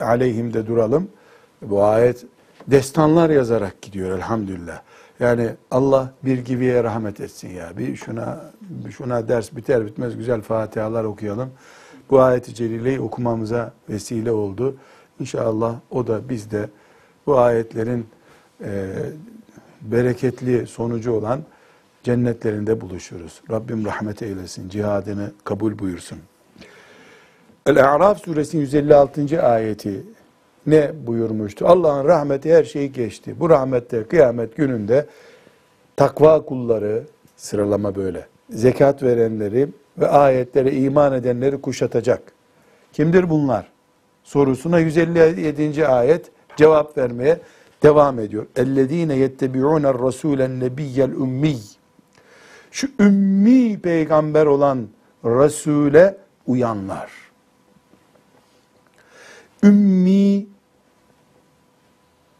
aleyhimde duralım. Bu ayet destanlar yazarak gidiyor elhamdülillah. Yani Allah bir gibiye rahmet etsin ya. Bir şuna şuna ders biter bitmez güzel Fatihalar okuyalım. Bu ayeti celileyi okumamıza vesile oldu. İnşallah o da biz de bu ayetlerin e, bereketli sonucu olan cennetlerinde buluşuruz. Rabbim rahmet eylesin, cihadını kabul buyursun. El-A'raf suresinin 156. ayeti ne buyurmuştu? Allah'ın rahmeti her şeyi geçti. Bu rahmette kıyamet gününde takva kulları sıralama böyle. Zekat verenleri ve ayetlere iman edenleri kuşatacak. Kimdir bunlar? Sorusuna 157. ayet cevap vermeye devam ediyor. Ellezine yettebi'une rasulen nebiyyel ümmi. Şu ümmi peygamber olan Resul'e uyanlar. Ümmi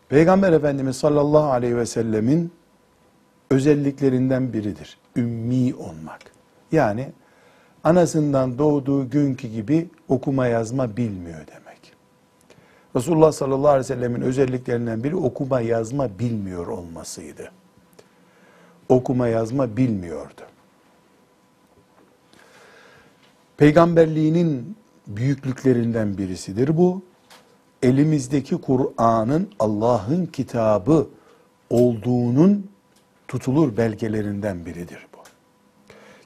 Peygamber Efendimiz sallallahu aleyhi ve sellemin özelliklerinden biridir. Ümmi olmak. Yani anasından doğduğu günkü gibi okuma yazma bilmiyor demek. Resulullah sallallahu aleyhi ve sellemin özelliklerinden biri okuma yazma bilmiyor olmasıydı. Okuma yazma bilmiyordu. Peygamberliğinin büyüklüklerinden birisidir bu. Elimizdeki Kur'an'ın Allah'ın kitabı olduğunun tutulur belgelerinden biridir bu.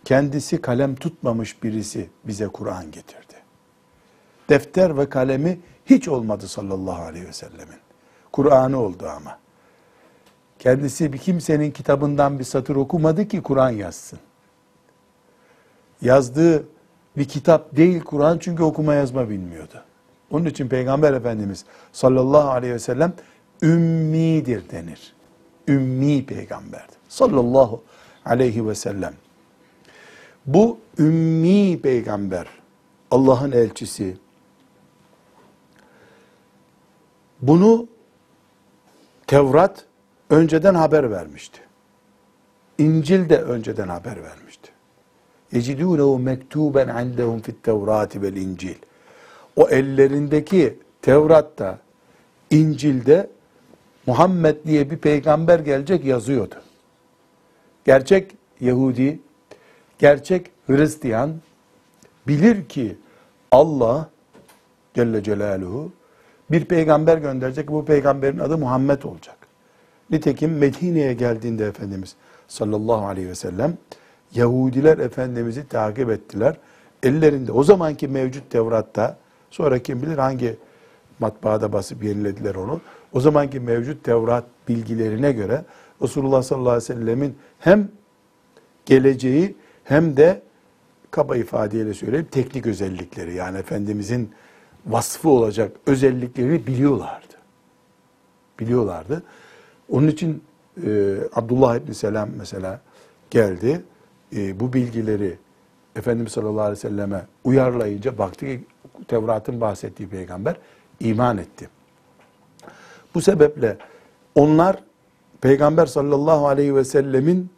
Kendisi kalem tutmamış birisi bize Kur'an getirdi. Defter ve kalemi hiç olmadı sallallahu aleyhi ve sellemin. Kur'an'ı oldu ama. Kendisi bir kimsenin kitabından bir satır okumadı ki Kur'an yazsın. Yazdığı bir kitap değil Kur'an çünkü okuma yazma bilmiyordu. Onun için Peygamber Efendimiz sallallahu aleyhi ve sellem ümmidir denir. Ümmi peygamberdir. Sallallahu aleyhi ve sellem. Bu ümmi peygamber, Allah'ın elçisi. Bunu Tevrat önceden haber vermişti. İncil de önceden haber vermişti. يَجِدُونَهُ مَكْتُوبًا عَنْدَهُمْ فِي التَّوْرَاتِ وَالْاِنْجِيلِ O ellerindeki Tevrat'ta, İncil'de Muhammed diye bir peygamber gelecek yazıyordu. Gerçek Yahudi, gerçek Hristiyan bilir ki Allah Celle Celaluhu bir peygamber gönderecek. Bu peygamberin adı Muhammed olacak. Nitekim Medine'ye geldiğinde Efendimiz sallallahu aleyhi ve sellem Yahudiler Efendimiz'i takip ettiler. Ellerinde o zamanki mevcut Tevrat'ta sonra kim bilir hangi matbaada basıp yenilediler onu. O zamanki mevcut Tevrat bilgilerine göre Resulullah sallallahu aleyhi ve sellemin hem geleceği hem de kaba ifadeyle söyleyeyim teknik özellikleri yani Efendimizin vasfı olacak özelliklerini biliyorlardı. Biliyorlardı. Onun için e, Abdullah İbni Selam mesela geldi. E, bu bilgileri Efendimiz sallallahu aleyhi ve selleme uyarlayınca baktı ki Tevrat'ın bahsettiği peygamber iman etti. Bu sebeple onlar Peygamber sallallahu aleyhi ve sellemin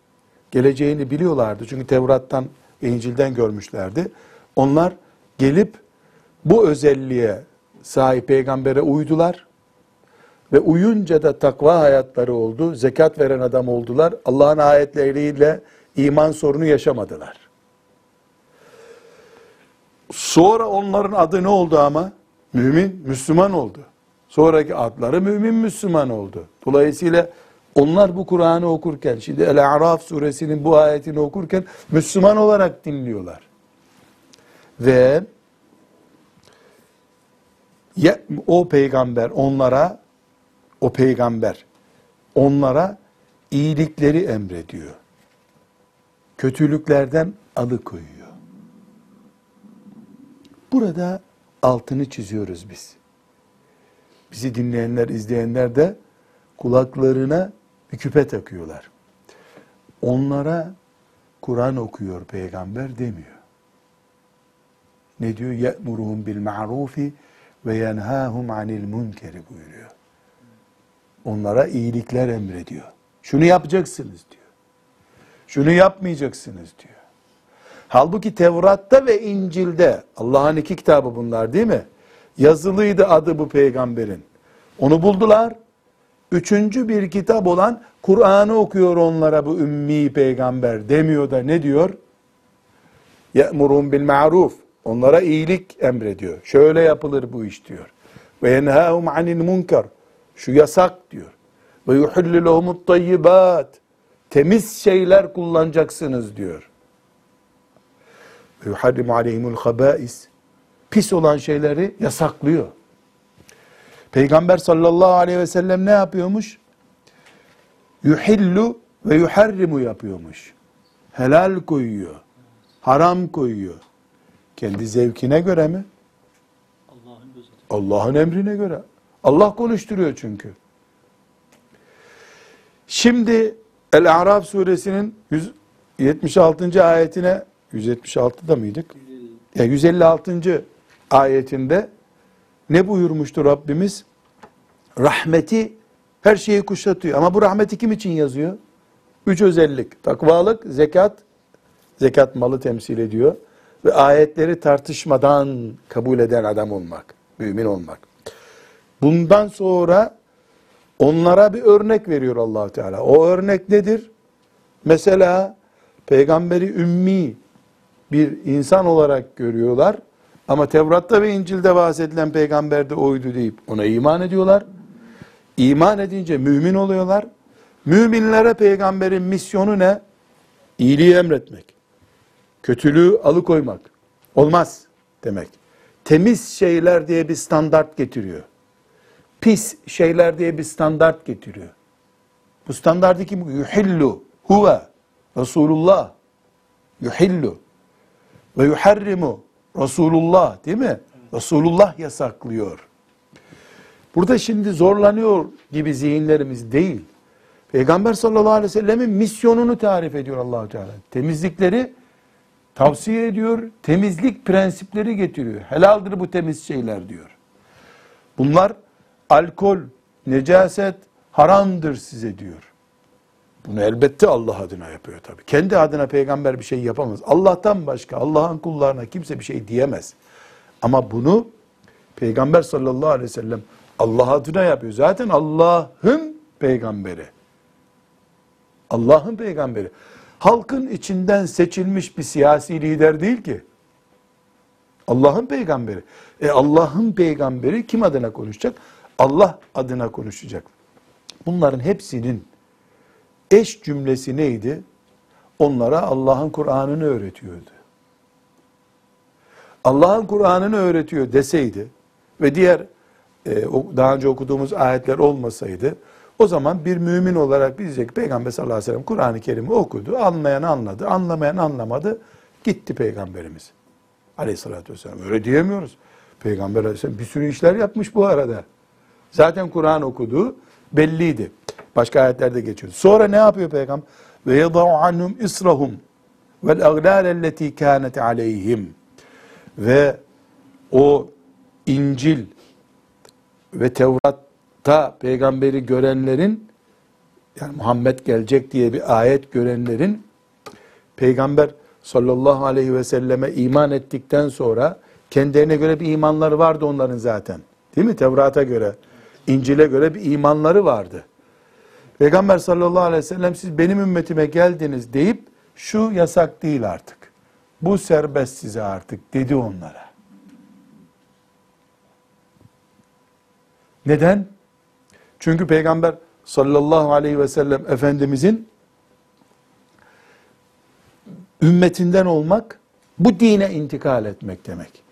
geleceğini biliyorlardı. Çünkü Tevrat'tan, İncil'den görmüşlerdi. Onlar gelip bu özelliğe sahip peygambere uydular. Ve uyunca da takva hayatları oldu. Zekat veren adam oldular. Allah'ın ayetleriyle iman sorunu yaşamadılar. Sonra onların adı ne oldu ama? Mümin, Müslüman oldu. Sonraki adları mümin, Müslüman oldu. Dolayısıyla onlar bu Kur'an'ı okurken, şimdi El-A'raf suresinin bu ayetini okurken Müslüman olarak dinliyorlar. Ve o peygamber onlara, o peygamber onlara iyilikleri emrediyor. Kötülüklerden alıkoyuyor. Burada altını çiziyoruz biz. Bizi dinleyenler, izleyenler de kulaklarına bir küpe takıyorlar. Onlara Kur'an okuyor peygamber demiyor. Ne diyor? Ye'muruhum bil ma'rufi ve yenhâhum anil munkeri buyuruyor. Onlara iyilikler emrediyor. Şunu yapacaksınız diyor. Şunu yapmayacaksınız diyor. Halbuki Tevrat'ta ve İncil'de Allah'ın iki kitabı bunlar değil mi? Yazılıydı adı bu peygamberin. Onu buldular. Üçüncü bir kitap olan Kur'an'ı okuyor onlara bu ümmi peygamber demiyor da ne diyor? Ye'murun bil ma'ruf. Onlara iyilik emrediyor. Şöyle yapılır bu iş diyor. Ve yenhâhum anil munkar. Şu yasak diyor. Ve yuhillu tayyibat. Temiz şeyler kullanacaksınız diyor. Ve yuharrimu aleyhimul habais. Pis olan şeyleri yasaklıyor. Peygamber sallallahu aleyhi ve sellem ne yapıyormuş? Yuhillu ve yuharrimu yapıyormuş. Helal koyuyor. Haram koyuyor. Kendi zevkine göre mi? Allah'ın emrine göre. Allah konuşturuyor çünkü. Şimdi El-A'raf suresinin 176. ayetine 176'da mıydık? Ya 156. ayetinde ne buyurmuştu Rabbimiz? Rahmeti her şeyi kuşatıyor. Ama bu rahmeti kim için yazıyor? Üç özellik. Takvalık, zekat, zekat malı temsil ediyor. Ve ayetleri tartışmadan kabul eden adam olmak, mümin olmak. Bundan sonra onlara bir örnek veriyor allah Teala. O örnek nedir? Mesela peygamberi ümmi bir insan olarak görüyorlar. Ama Tevrat'ta ve İncil'de bahsedilen peygamber de oydu deyip ona iman ediyorlar. İman edince mümin oluyorlar. Müminlere peygamberin misyonu ne? İyiliği emretmek. Kötülüğü alıkoymak. Olmaz demek. Temiz şeyler diye bir standart getiriyor. Pis şeyler diye bir standart getiriyor. Bu standartı kim? Yuhillu. Huve. Resulullah. Yuhillu. Ve yuharrimu. Resulullah değil mi? Resulullah yasaklıyor. Burada şimdi zorlanıyor gibi zihinlerimiz değil. Peygamber sallallahu aleyhi ve sellemin misyonunu tarif ediyor Allahu Teala. Temizlikleri tavsiye ediyor, temizlik prensipleri getiriyor. Helaldir bu temiz şeyler diyor. Bunlar alkol, necaset haramdır size diyor. Bunu elbette Allah adına yapıyor tabii. Kendi adına peygamber bir şey yapamaz. Allah'tan başka, Allah'ın kullarına kimse bir şey diyemez. Ama bunu peygamber sallallahu aleyhi ve sellem Allah adına yapıyor. Zaten Allah'ın peygamberi. Allah'ın peygamberi. Halkın içinden seçilmiş bir siyasi lider değil ki. Allah'ın peygamberi. E Allah'ın peygamberi kim adına konuşacak? Allah adına konuşacak. Bunların hepsinin eş cümlesi neydi? Onlara Allah'ın Kur'an'ını öğretiyordu. Allah'ın Kur'an'ını öğretiyor deseydi ve diğer e, daha önce okuduğumuz ayetler olmasaydı o zaman bir mümin olarak diyecek Peygamber sallallahu aleyhi ve sellem Kur'an-ı Kerim'i okudu. Anlayan anladı, anlamayan anlamadı. Gitti Peygamberimiz. Aleyhissalatü vesselam. Öyle diyemiyoruz. Peygamber aleyhisselam bir sürü işler yapmış bu arada. Zaten Kur'an okuduğu belliydi. Başka ayetlerde geçiyor. Sonra ne yapıyor Peygamber? Ve yadau anhum israhum vel aglal elleti kanet aleyhim. Ve o İncil ve Tevrat'ta peygamberi görenlerin yani Muhammed gelecek diye bir ayet görenlerin peygamber sallallahu aleyhi ve selleme iman ettikten sonra kendilerine göre bir imanları vardı onların zaten. Değil mi? Tevrat'a göre, İncil'e göre bir imanları vardı. Peygamber sallallahu aleyhi ve sellem siz benim ümmetime geldiniz deyip şu yasak değil artık. Bu serbest size artık dedi onlara. Neden? Çünkü Peygamber sallallahu aleyhi ve sellem Efendimizin ümmetinden olmak bu dine intikal etmek demek.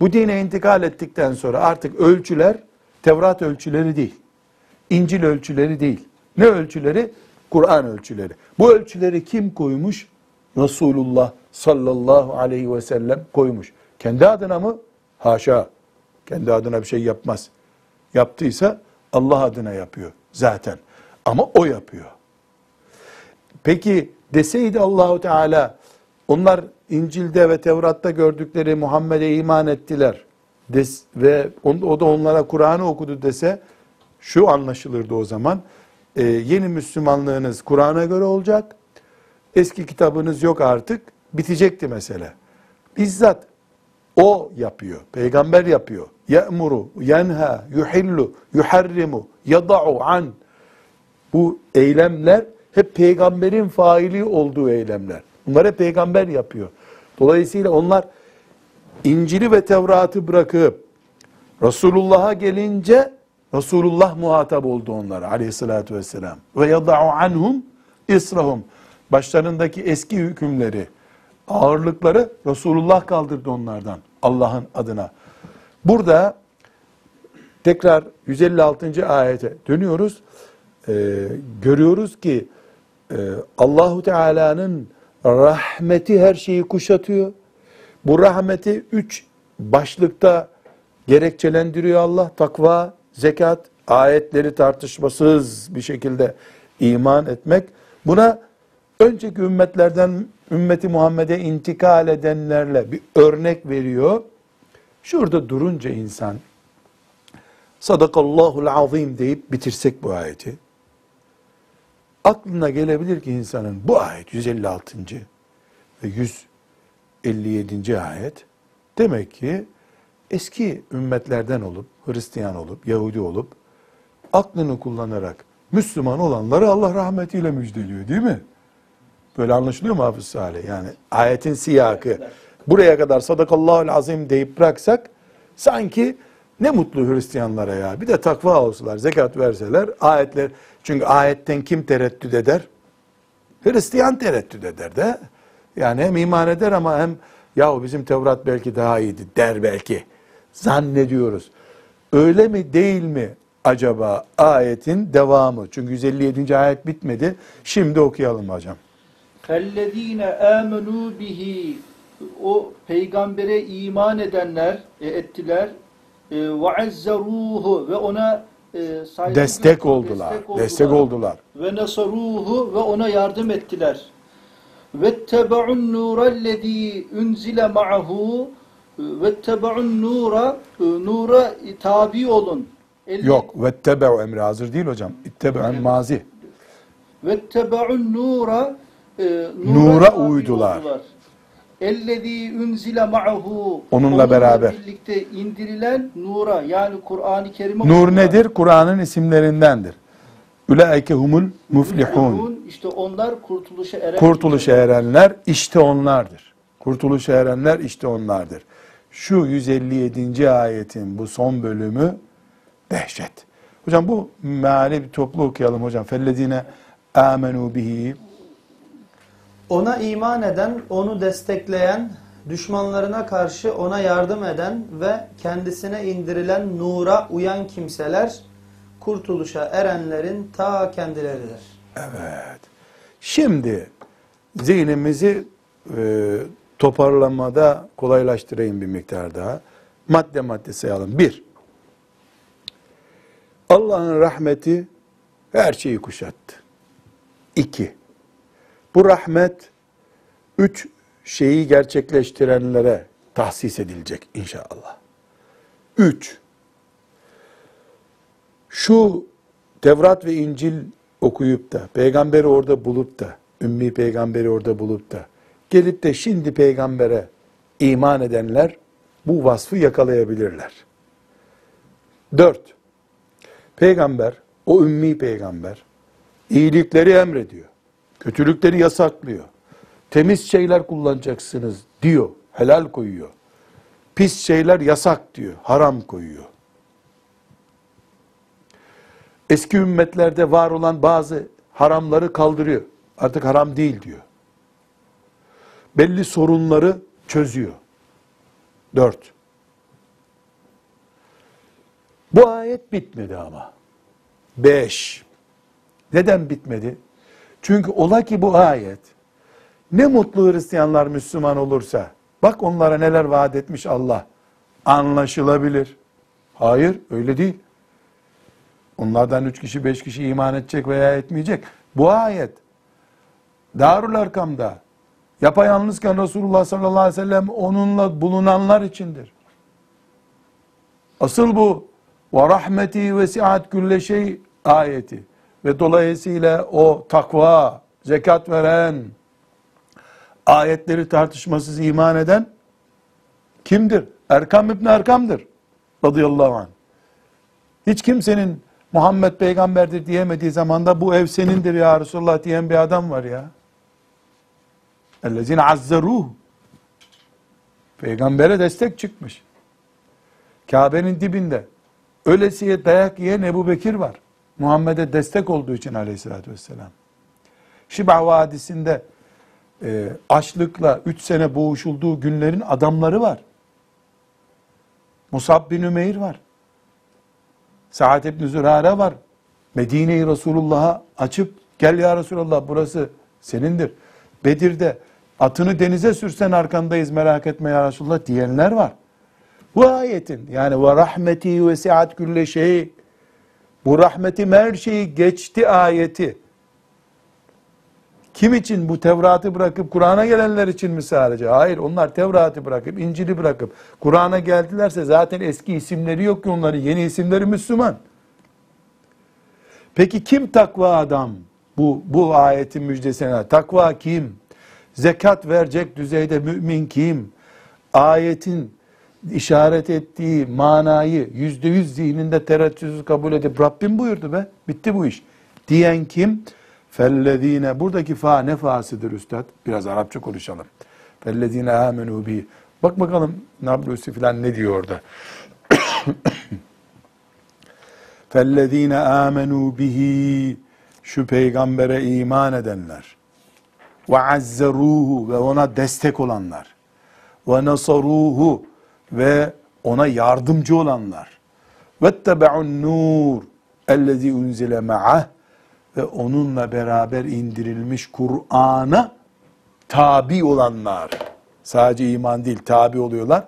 Bu dine intikal ettikten sonra artık ölçüler Tevrat ölçüleri değil. İncil ölçüleri değil. Ne ölçüleri? Kur'an ölçüleri. Bu ölçüleri kim koymuş? Resulullah sallallahu aleyhi ve sellem koymuş. Kendi adına mı? Haşa. Kendi adına bir şey yapmaz. Yaptıysa Allah adına yapıyor zaten. Ama o yapıyor. Peki deseydi Allahu Teala onlar İncil'de ve Tevrat'ta gördükleri Muhammed'e iman ettiler des, ve on, o da onlara Kur'an'ı okudu dese şu anlaşılırdı o zaman. E, yeni Müslümanlığınız Kur'an'a göre olacak. Eski kitabınız yok artık. Bitecekti mesele. Bizzat o yapıyor. Peygamber yapıyor. ye'muru, yenha, yuhillu, yuharrimu, yada'u an. Bu eylemler hep peygamberin faili olduğu eylemler. Bunları peygamber yapıyor. Dolayısıyla onlar İncil'i ve Tevrat'ı bırakıp Resulullah'a gelince Resulullah muhatap oldu onlara aleyhissalatü vesselam. Ve yada'u anhum israhum. Başlarındaki eski hükümleri, ağırlıkları Resulullah kaldırdı onlardan Allah'ın adına. Burada tekrar 156. ayete dönüyoruz. Ee, görüyoruz ki e, Allahu Teala'nın rahmeti her şeyi kuşatıyor. Bu rahmeti üç başlıkta gerekçelendiriyor Allah. Takva, zekat, ayetleri tartışmasız bir şekilde iman etmek. Buna önceki ümmetlerden ümmeti Muhammed'e intikal edenlerle bir örnek veriyor. Şurada durunca insan sadakallahul azim deyip bitirsek bu ayeti. Aklına gelebilir ki insanın bu ayet 156. ve 157. ayet demek ki eski ümmetlerden olup, Hristiyan olup, Yahudi olup, aklını kullanarak Müslüman olanları Allah rahmetiyle müjdeliyor değil mi? Böyle anlaşılıyor mu Hafız Salih? Yani ayetin siyakı. Buraya kadar sadakallahul azim deyip bıraksak sanki ne mutlu Hristiyanlara ya. Bir de takva olsalar, zekat verseler, ayetler. Çünkü ayetten kim tereddüt eder? Hristiyan tereddüt eder de. Yani hem iman eder ama hem yahu bizim Tevrat belki daha iyiydi der belki. Zannediyoruz. Öyle mi değil mi acaba ayetin devamı? Çünkü 157. ayet bitmedi. Şimdi okuyalım hocam.
Kellezine amenu bihi o peygambere iman edenler e, ettiler ve azzaruhu ve ona e, saygı
Destek
gösterdi,
oldular. Destek oldular.
Ve nasaruhu ve ona yardım ettiler. Tebaun nurellezî unzile ma'ahu ve tebaun nura nura tabi olun. Elle-
Yok. Ve tebe'u emri hazır değil hocam. İttebe'un mazi.
Vettebe'un nura
Nura uydular.
Ellezî unzile ma'ahu
Onunla beraber.
birlikte indirilen nura yani Kur'an-ı Kerim'e
Nur nedir? Kur'an'ın isimlerindendir. Ülaike humul muflihun.
İşte onlar kurtuluşa eren
Kurtuluşa erenler işte onlardır. Kurtuluşa erenler işte onlardır. Şu 157. ayetin bu son bölümü dehşet. Hocam bu meali bir toplu okuyalım hocam. Fellezine amenu bihi
Ona iman eden, onu destekleyen, düşmanlarına karşı ona yardım eden ve kendisine indirilen nura uyan kimseler kurtuluşa erenlerin ta kendileridir.
Evet. Şimdi zihnimizi e, toparlamada kolaylaştırayım bir miktar daha. Madde madde sayalım. Bir, Allah'ın rahmeti her şeyi kuşattı. İki, bu rahmet üç şeyi gerçekleştirenlere tahsis edilecek inşallah. Üç, şu Tevrat ve İncil okuyup da, peygamberi orada bulup da, ümmi peygamberi orada bulup da, gelip de şimdi peygambere iman edenler bu vasfı yakalayabilirler. Dört, peygamber, o ümmi peygamber, iyilikleri emrediyor, kötülükleri yasaklıyor, temiz şeyler kullanacaksınız diyor, helal koyuyor. Pis şeyler yasak diyor, haram koyuyor eski ümmetlerde var olan bazı haramları kaldırıyor. Artık haram değil diyor. Belli sorunları çözüyor. Dört. Bu ayet bitmedi ama. Beş. Neden bitmedi? Çünkü ola ki bu ayet ne mutlu Hristiyanlar Müslüman olursa bak onlara neler vaat etmiş Allah anlaşılabilir. Hayır öyle değil. Onlardan üç kişi, beş kişi iman edecek veya etmeyecek. Bu ayet Darül Erkam'da yapayalnızken Resulullah sallallahu aleyhi ve sellem onunla bulunanlar içindir. Asıl bu ve rahmeti ve siat külle şey ayeti ve dolayısıyla o takva, zekat veren, ayetleri tartışmasız iman eden kimdir? Erkam İbni Erkam'dır. radıyallahu anh. Hiç kimsenin Muhammed peygamberdir diyemediği zamanda bu ev senindir ya Resulullah diyen bir adam var ya. Ellezine azzaruh. Peygambere destek çıkmış. Kabe'nin dibinde. Ölesiye dayak yiyen Ebu Bekir var. Muhammed'e destek olduğu için aleyhissalatü vesselam. Şiba Vadisi'nde e, açlıkla 3 sene boğuşulduğu günlerin adamları var. Musab bin Ümeyr var. Sa'd ibn Zürare var. Medine'yi Resulullah'a açıp gel ya Resulullah burası senindir. Bedir'de atını denize sürsen arkandayız merak etme ya Resulullah diyenler var. Bu ayetin yani ve rahmeti ve siat külle şey bu rahmetim her şeyi geçti ayeti. Kim için bu Tevrat'ı bırakıp Kur'an'a gelenler için mi sadece? Hayır onlar Tevrat'ı bırakıp İncil'i bırakıp Kur'an'a geldilerse zaten eski isimleri yok ki onların yeni isimleri Müslüman. Peki kim takva adam? Bu, bu ayetin müjdesine. Takva kim? Zekat verecek düzeyde mümin kim? Ayetin işaret ettiği manayı yüzde yüz zihninde tereddütsüz kabul edip Rabbim buyurdu be. Bitti bu iş. Diyen kim? Fellezine buradaki fa ne faasıdır üstad? Biraz Arapça konuşalım. Fellezine amenu bi. Bak bakalım Nablusi filan ne diyor orada. Fellezine amenu bihi şu peygambere iman edenler ve azzeruhu ve ona destek olanlar ve nasaruhu ve ona yardımcı olanlar ve tebe'un nur ellezî unzile ma'ah ve onunla beraber indirilmiş Kur'an'a tabi olanlar sadece iman değil tabi oluyorlar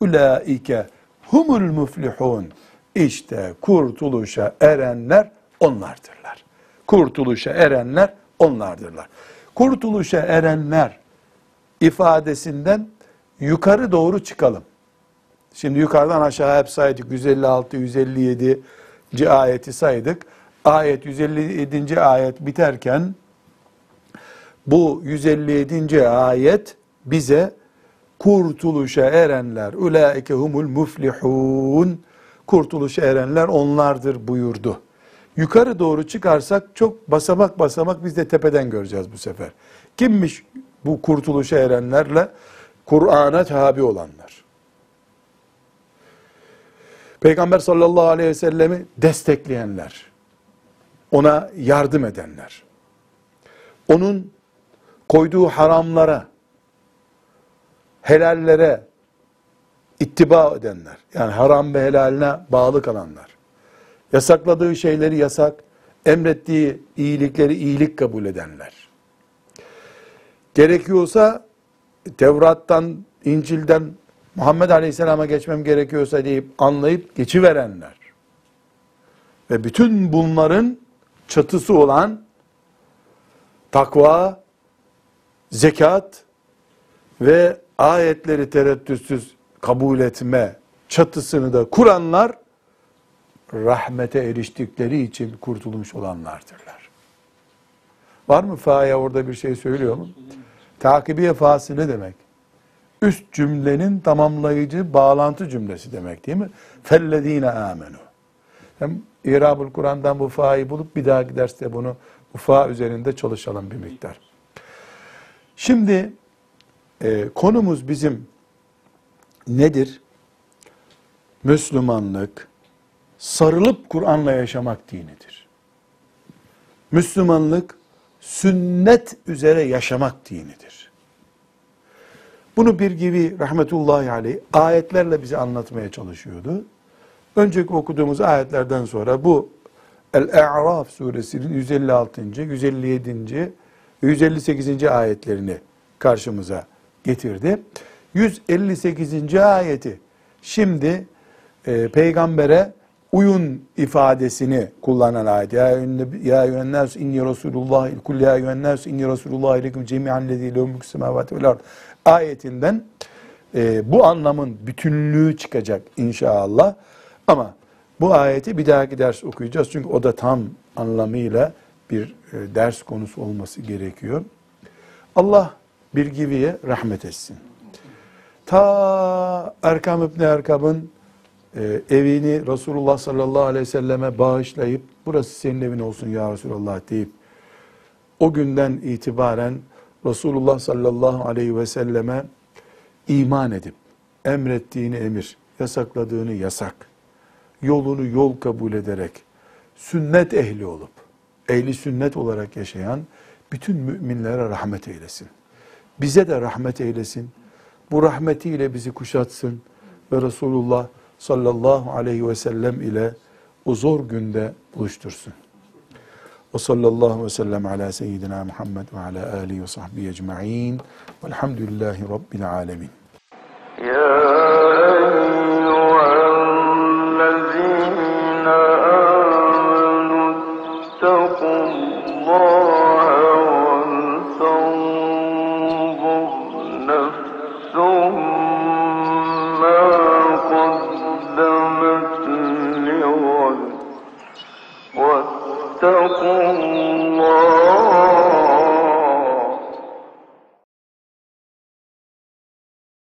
ulaike humul muflihun işte kurtuluşa erenler onlardırlar kurtuluşa erenler onlardırlar kurtuluşa erenler ifadesinden yukarı doğru çıkalım Şimdi yukarıdan aşağı hep saydık. 156, 157. ayeti saydık. Ayet 157. ayet biterken bu 157. ayet bize kurtuluşa erenler ulaike humul muflihun kurtuluşa erenler onlardır buyurdu. Yukarı doğru çıkarsak çok basamak basamak biz de tepeden göreceğiz bu sefer. Kimmiş bu kurtuluşa erenlerle Kur'an'a tabi olanlar? Peygamber sallallahu aleyhi ve sellemi destekleyenler, ona yardım edenler, onun koyduğu haramlara, helallere ittiba edenler, yani haram ve helaline bağlı kalanlar, yasakladığı şeyleri yasak, emrettiği iyilikleri iyilik kabul edenler, gerekiyorsa Tevrat'tan, İncil'den Muhammed Aleyhisselam'a geçmem gerekiyorsa deyip anlayıp geçiverenler. Ve bütün bunların çatısı olan takva, zekat ve ayetleri tereddütsüz kabul etme çatısını da kuranlar rahmete eriştikleri için kurtulmuş olanlardırlar. Var mı faya orada bir şey söylüyor mu? Takibiye fası ne demek? üst cümlenin tamamlayıcı bağlantı cümlesi demek değil mi? Fellezine amenu. İrabul Kur'an'dan bu fa'yı bulup bir dahaki derste bunu bu fa üzerinde çalışalım bir miktar. Şimdi e, konumuz bizim nedir? Müslümanlık sarılıp Kur'an'la yaşamak dinidir. Müslümanlık sünnet üzere yaşamak dinidir. Bunu bir gibi rahmetullahi aleyh ayetlerle bize anlatmaya çalışıyordu. Önceki okuduğumuz ayetlerden sonra bu El-A'raf suresinin 156. 157. 158. ayetlerini karşımıza getirdi. 158. ayeti şimdi e, peygambere uyun ifadesini kullanan ayet. Ya ya eyyühennâs inni Resulullah kul ya eyyühennâs inni Resulullah aleyküm cemi'an lezî lehu mülkü semâvâti vel ard ayetinden e, bu anlamın bütünlüğü çıkacak inşallah. Ama bu ayeti bir dahaki ders okuyacağız. Çünkü o da tam anlamıyla bir e, ders konusu olması gerekiyor. Allah bir gibiye rahmet etsin. Ta Erkam İbni Erkam'ın e, evini Resulullah sallallahu aleyhi ve selleme bağışlayıp burası senin evin olsun ya Resulullah deyip o günden itibaren Resulullah sallallahu aleyhi ve selleme iman edip emrettiğini emir, yasakladığını yasak, yolunu yol kabul ederek sünnet ehli olup ehli sünnet olarak yaşayan bütün müminlere rahmet eylesin. Bize de rahmet eylesin. Bu rahmetiyle bizi kuşatsın ve Resulullah sallallahu aleyhi ve sellem ile o zor günde buluştursun. Ve sallallahu ve sellem ala seyyidina Muhammed ve ala alihi ve sahbihi ecma'in. Velhamdülillahi Rabbil alemin.
يا